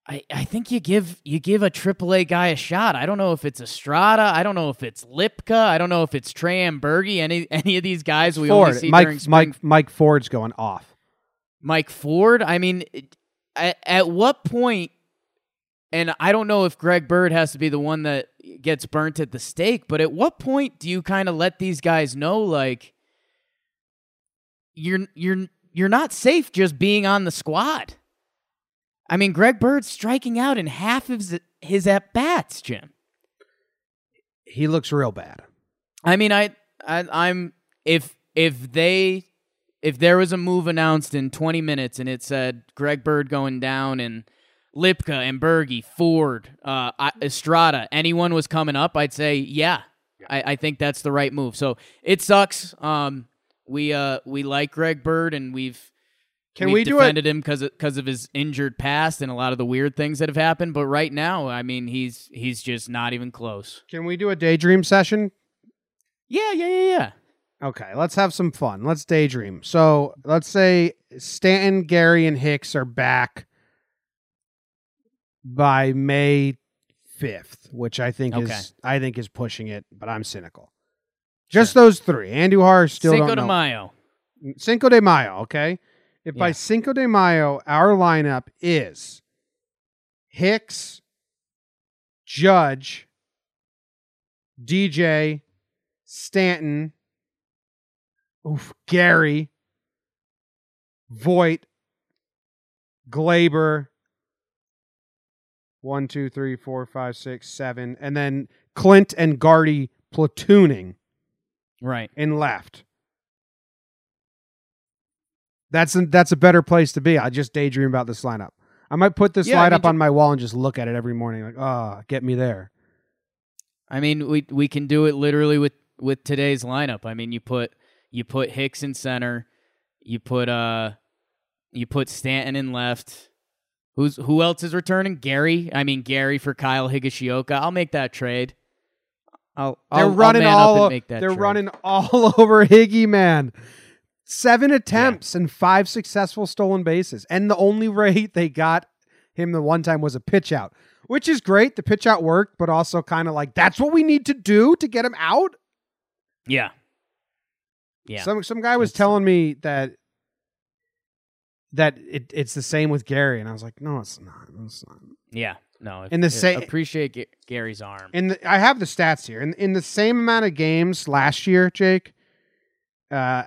C: I, I think you give you give a AAA guy a shot. I don't know if it's Estrada. I don't know if it's Lipka. I don't know if it's Trey Amburgey. Any any of these guys we only
A: Ford.
C: see during
A: Mike
C: spring.
A: Mike Mike Ford's going off.
C: Mike Ford. I mean, at, at what point? And I don't know if Greg Bird has to be the one that gets burnt at the stake, but at what point do you kind of let these guys know, like, you're you're you're not safe just being on the squad? I mean, Greg Bird's striking out in half of his, his at bats, Jim.
A: He looks real bad.
C: I mean, I, I I'm if if they if there was a move announced in 20 minutes and it said Greg Bird going down and Lipka and Berge, Ford, uh, I- Estrada, anyone was coming up, I'd say yeah. I, I think that's the right move. So it sucks. Um, we uh we like Greg Bird and we've
A: Can
C: we've
A: we
C: defended him because because of his injured past and a lot of the weird things that have happened. But right now, I mean, he's he's just not even close.
A: Can we do a daydream session?
C: Yeah, yeah, yeah, yeah.
A: Okay, let's have some fun. Let's daydream. So let's say Stanton, Gary, and Hicks are back by May fifth, which I think
C: Okay.
A: is I think is pushing it, but I'm cynical. Just those three. Andujar still
C: Cinco
A: don't
C: de
A: know.
C: Mayo.
A: Mm, Cinco de Mayo. Okay, if by
C: Yeah.
A: Cinco de Mayo our lineup is Hicks, Judge, DJ, Stanton, oof, Gary, Voit, Gleyber, one, two, three, four, five, six, seven, and then Clint and Gardy platooning
C: Right.
A: and left. That's a, that's a better place to be. I just daydream about this lineup. I might put this
C: Yeah, I
A: lineup
C: mean,
A: on my wall and just look at it every morning, like, oh, get me there.
C: I mean, we we can do it literally with with today's lineup. I mean, you put you put Hicks in center, you put uh you put Stanton in left. Who's who else is returning? Gary. I mean, Gary for Kyle Higashioka. I'll make that trade. I'll
A: They're
C: I'll,
A: running
C: I'll
A: all.
C: up
A: o-
C: and make that
A: they're
C: trade.
A: running all over Higgy, man. Seven attempts and five successful stolen bases, and the only rate they got him the one time was a pitch out, which is great. The pitch out worked, but also kind of like that's what we need to do to get him out.
C: Yeah. Yeah.
A: Some some guy was
C: It's-
A: telling me that that it, it's the same with Gary, and I was like, no, it's not. It's not.
C: yeah. No.
A: In the
C: same,
A: sa-
C: appreciate Ga- Gary's arm.
A: In the, I have the stats here. In in the same amount of games last year, Jake, uh,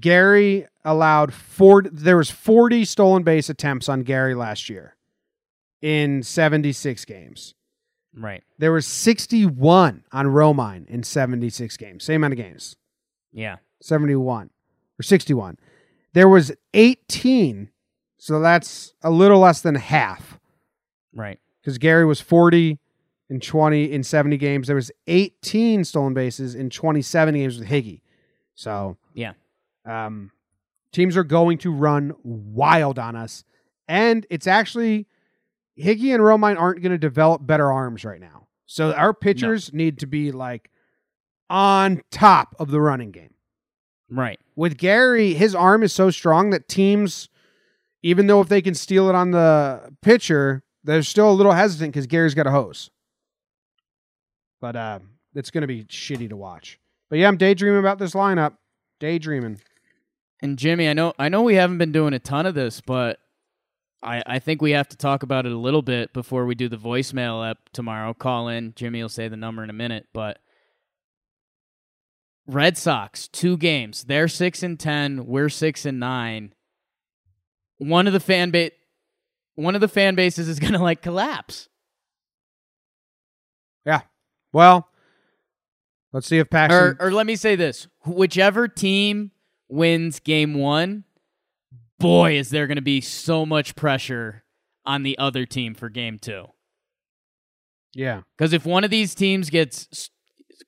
A: Gary allowed four. There was forty stolen base attempts on Gary last year, in seventy six games.
C: right.
A: There was sixty one on Romine in seventy six games. Same amount of games.
C: Yeah.
A: 71 or 61. There was 18 So that's a little less than half
C: Right.
A: Because Gary was 40 in 20 in 70 games. There was 18 stolen bases in 27 games with Higgy. So
C: Yeah.
A: um, teams are going to run wild on us, and it's actually Higgy and Romine aren't going to develop better arms right now. So our pitchers need to be like on top of the running game.
C: Right.
A: With Gary, his arm is so strong that teams, even though if they can steal it on the pitcher, they're still a little hesitant because Gary's got a hose. But uh, it's going to be shitty to watch. But yeah, I'm daydreaming about this lineup. Daydreaming.
C: And Jimmy, I know I know we haven't been doing a ton of this, but I I think we have to talk about it a little bit before we do the voicemail up tomorrow. Call in. Jimmy will say the number in a minute, but Red Sox, two games. They're six and ten. We're six and nine. One of the fan base one of the fan bases is gonna like collapse. Yeah.
A: Well, let's see if Paxton.
C: Or or let me say this. Whichever team wins game one, boy, is there gonna be so much pressure on the other team for game two.
A: yeah.
C: Because if one of these teams gets s-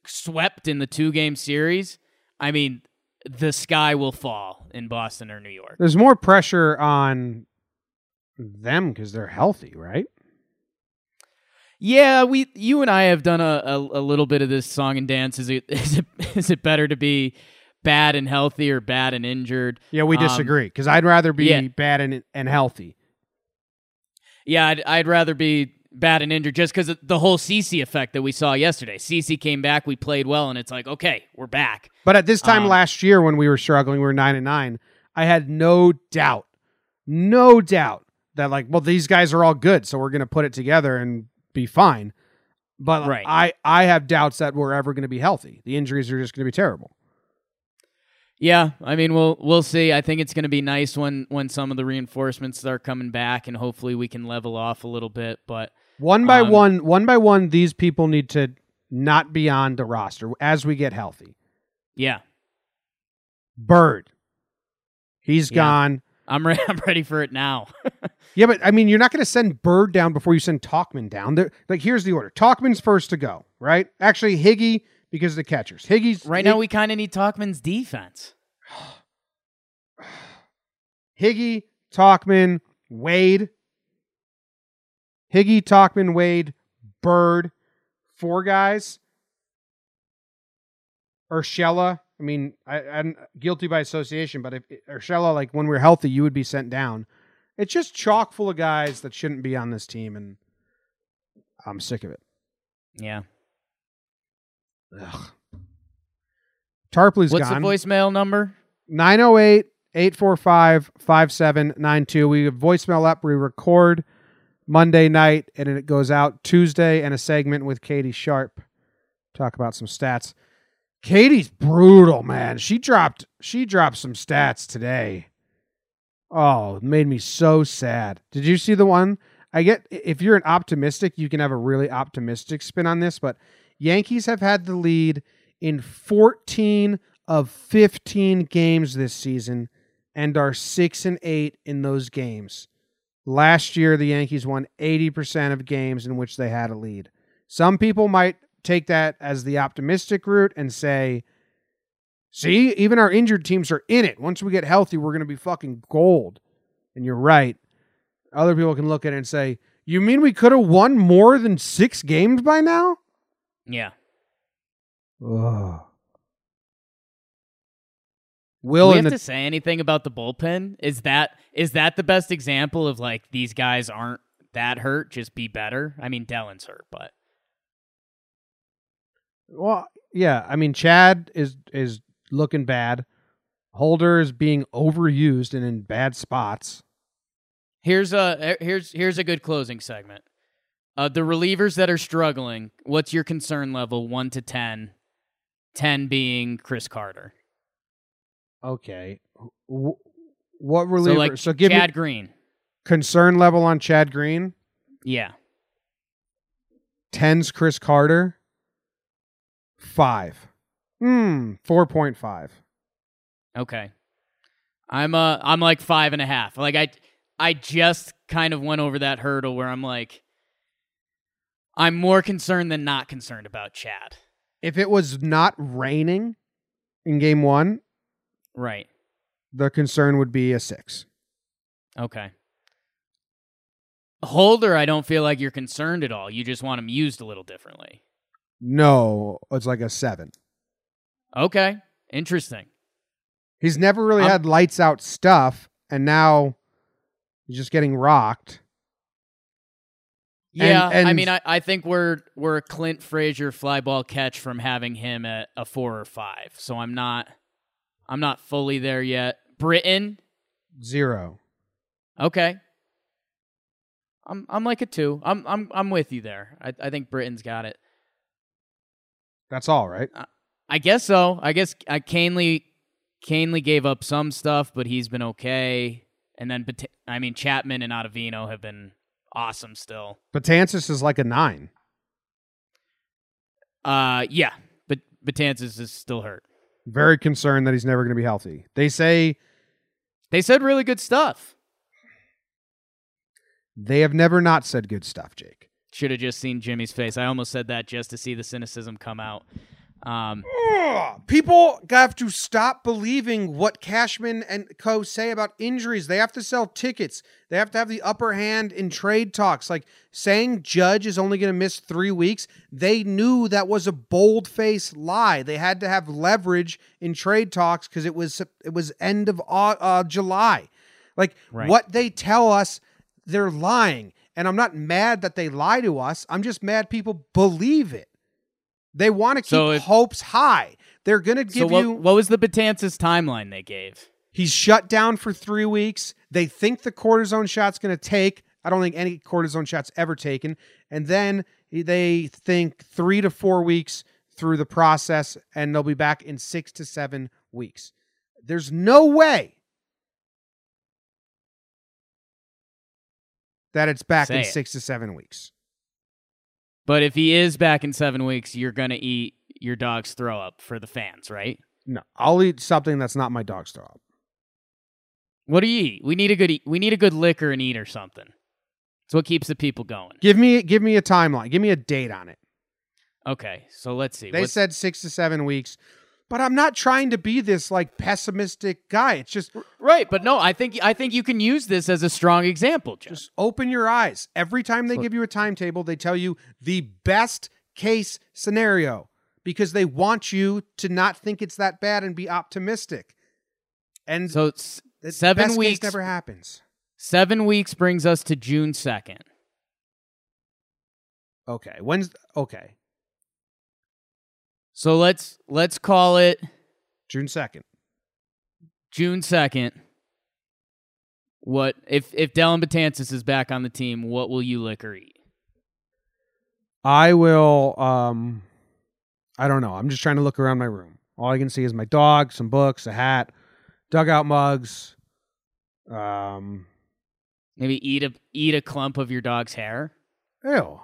C: swept in the two game series, I mean, the sky will fall in Boston or New York.
A: There's more pressure on them because they're healthy, right?
C: Yeah, we, you and I have done a, a, a little bit of this song and dance. Is it, is it, is it better to be bad and healthy or bad and injured?
A: Yeah, we
C: Um,
A: disagree because I'd rather be
C: yeah.
A: bad and and healthy.
C: Yeah, I'd, I'd rather be bad and injured just because the whole CC effect that we saw yesterday. CC came back, we played well, and it's like, okay, we're back.
A: But at this time
C: Um,
A: last year, when we were struggling, we were nine and nine. I had no doubt, no doubt that like, well, these guys are all good, so we're gonna put it together and be fine. But
C: Right.
A: I I have doubts that we're ever gonna be healthy. The injuries are just gonna be terrible.
C: Yeah, I mean we'll we'll see. I think it's going to be nice when when some of the reinforcements start coming back, and hopefully we can level off a little bit. But
A: One by
C: Um,
A: one, one by one, these people need to not be on the roster as we get healthy.
C: yeah,
A: Bird, he's
C: Yeah.
A: gone.
C: I'm re- I'm ready for it now.
A: Yeah, but I mean, you're not going to send Bird down before you send Tauchman down. They're, like, here's the order: Tauchman's first to go, right? Actually, Higgy because of the catchers. Higgy's
C: right now we kind of need Tauchman's defense.
A: Higgy, Tauchman, Wade, Higgy, Tauchman, Wade, Bird, four guys. Urshela. I mean, I, I'm guilty by association, but if Urshela, like when we're healthy, you would be sent down. It's just chock full of guys that shouldn't be on this team, and I'm sick of it.
C: Yeah.
A: Ugh. Tarpley's
C: What's
A: gone.
C: What's the voicemail number?
A: 908 845 5792. We have voicemail up. We record Monday night and it goes out Tuesday and a segment with Katie Sharp. Talk about some stats. Katie's brutal, man. She dropped she dropped some stats today. Oh, it made me so sad. Did you see the one? I get if you're an optimistic, you can have a really optimistic spin on this, but Yankees have had the lead in 14 of 15 games this season and are 6 and 8 in those games. Last year the Yankees won 80% of games in which they had a lead. Some people might take that as the optimistic route and say, "See, even our injured teams are in it. Once we get healthy, we're going to be fucking gold." And you're right. Other people can look at it and say, "You mean we could have won more than 6 games by now?"
C: Yeah.
A: Ugh. Will
C: we have
A: the
C: to say anything about the bullpen? Is that is that the best example of like these guys aren't that hurt? Just be better. I mean, Dellin's hurt, but
A: Well, yeah. I mean, Chad is is looking bad. Holder is being overused and in bad spots.
C: Here's a here's here's a good closing segment. Uh, the relievers that are struggling. What's your concern level? One to ten. Ten being Chris Carter.
A: Okay. Wh- What reliever?
C: So like
A: so give
C: Chad
A: me
C: Green.
A: concern level on Chad Green.
C: Yeah.
A: Tens Chris Carter. Five. Hmm. Four point five.
C: Okay. I'm uh I'm like five and a half. Like I I just kind of went over that hurdle where I'm like, I'm more concerned than not concerned about Chad.
A: If it was not raining in game one,
C: Right.
A: the concern would be a six.
C: Okay. Holder, I don't feel like you're concerned at all. You just want him used a little differently.
A: No, it's like a seven.
C: Okay. Interesting.
A: He's never really
C: I'm-
A: had lights out stuff, and now he's just getting rocked. And-
C: Yeah, I mean, I, I think we're we're a Clint Frazier fly ball catch from having him at a four or five. So I'm not I'm not fully there yet. Britton,
A: Zero.
C: okay. I'm I'm like a two. I'm I'm I'm with you there. I I think Britton's got it.
A: That's all, right?
C: I guess so. I guess uh, Kahnle Kahnle gave up some stuff, but he's been okay. And then Bat- I mean Chapman and Ottavino have been awesome still.
A: Betances is like a nine.
C: Uh yeah, but Betances is still hurt.
A: Very concerned that he's never going to be healthy. They say
C: They said really good stuff.
A: they have never not said good stuff, Jake.
C: Should have just seen Jimmy's face. I almost said that just to see the cynicism come out. Um,
A: People have to stop believing what Cashman and Co say about injuries. They have to sell tickets. They have to have the upper hand in trade talks. Like saying Judge is only going to miss three weeks, they knew that was a bold faced lie. They had to have leverage in trade talks because it was it was end of uh, July. Like
C: Right.
A: what they tell us, they're lying. And I'm not mad that they lie to us. I'm just mad people believe it. They want to keep
C: So if-
A: hopes high. They're going to
C: so
A: give
C: what,
A: you.
C: what was the Betances timeline they gave?
A: He's shut down for three weeks. They think the cortisone shot's going to take. I don't think any cortisone shot's ever taken. And then they think three to four weeks through the process, and they'll be back in six to seven weeks. There's no way that it's back
C: Say
A: in
C: it.
A: six to seven weeks.
C: But if he is back in seven weeks, you're gonna eat your dog's throw up for the fans, right?
A: No, I'll eat something that's not my dog's throw up.
C: What do you eat? We need a good we need a good liquor and eat or something. It's what keeps the people going.
A: Give me give me a timeline. Give me a date on it.
C: Okay, so let's see.
A: They
C: What's-
A: said six to seven weeks, but I'm not trying to be this like pessimistic guy. It's just
C: right, but no, I think I think you can use this as a strong example, Jeff.
A: just open your eyes. Every time they give you a timetable, they tell you the best case scenario because they want you to not think it's that bad and be optimistic. And
C: So it's
A: the
C: seven
A: best
C: weeks
A: case never happens.
C: Seven weeks brings us to June second.
A: Okay, when's okay?
C: So let's let's call it
A: June second.
C: June second. What if if Dellin Betances is back on the team? What will you lick or eat?
A: I will. Um, I don't know. I'm just trying to look around my room. All I can see is my dog, some books, a hat, dugout mugs. Um,
C: Maybe eat a eat a clump of your dog's hair.
A: ew.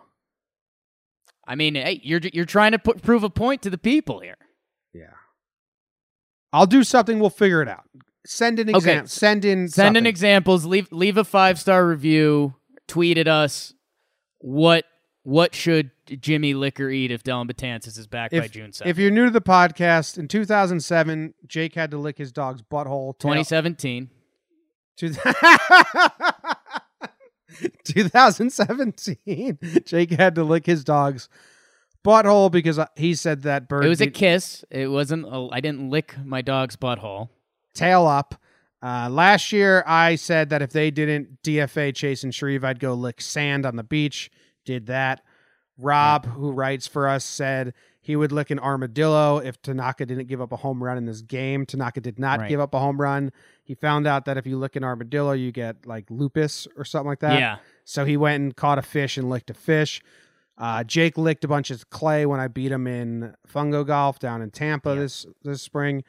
C: I mean, hey, you're you're trying to put, prove a point to the people here.
A: Yeah. I'll do something. We'll figure it out. Send an
C: Okay.
A: example. Send in.
C: Send in examples. Leave leave a five star review. Tweet at us. What what should Jimmy Liquor eat if Dellin Betances is back by June 7th?
A: if you're new to the podcast, in 2007, Jake had to lick his dog's butthole. tail-
C: 2017.
A: Two- 2017, Jake had to lick his dog's butthole because he said that bird
C: It was a kiss. It wasn't. A, I didn't lick my dog's butthole.
A: tail up. Uh, last year, I said that if they didn't DFA Chase and Shreve, I'd go lick sand on the beach. Did that. Rob, who writes for us, said he would lick an armadillo if Tanaka didn't give up a home run in this game. Tanaka did not
C: Right.
A: give up a home run. He found out that if you lick an armadillo, you get like lupus or something like that.
C: yeah.
A: So he went and caught a fish and licked a fish. Uh, Jake licked a bunch of clay when I beat him in fungo golf down in Tampa this this spring.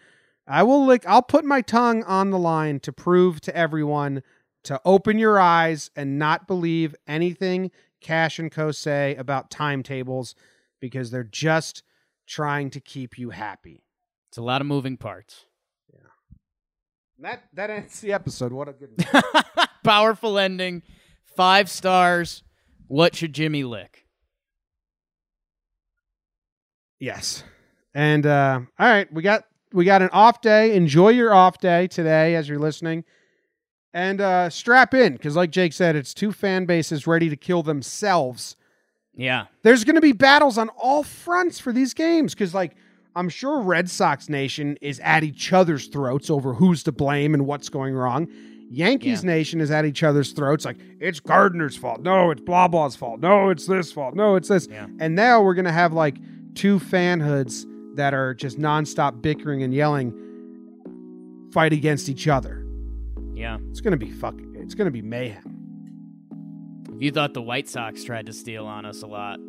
A: I will lick. I'll put my tongue on the line to prove to everyone to open your eyes and not believe anything Cash and Co say about timetables because they're just trying to keep you happy.
C: It's a lot of moving parts. Yeah.
A: That that ends the episode. What a good.
C: Powerful ending. Five stars. What should Jimmy lick?
A: Yes. And uh, all right, we got we got an off day. Enjoy your off day today as you're listening. And uh, strap in because, like Jake said, it's two fan bases ready to kill themselves.
C: Yeah.
A: There's going to be battles on all fronts for these games because, like, I'm sure Red Sox Nation is at each other's throats over who's to blame and what's going wrong. Yankees
C: Yeah.
A: Nation is at each other's throats, like it's Gardner's fault. No, it's blah blah's fault. No, it's this fault. No, it's this.
C: Yeah.
A: And now we're gonna have like two fanhoods that are just nonstop bickering and yelling, fight against each other.
C: Yeah.
A: It's gonna be fucking. It's gonna be mayhem.
C: If you thought the White Sox tried to steal on us a lot,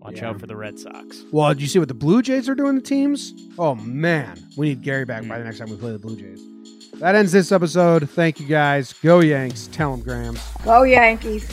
C: watch
A: Yeah.
C: out for the Red Sox.
A: Well, did you see what the Blue Jays are doing to teams? Oh man, we need Gary back by the mm. next time we play the Blue Jays. That ends this episode. Thank you guys. Go Yanks. Tell them, Graham.
F: Go Yankees.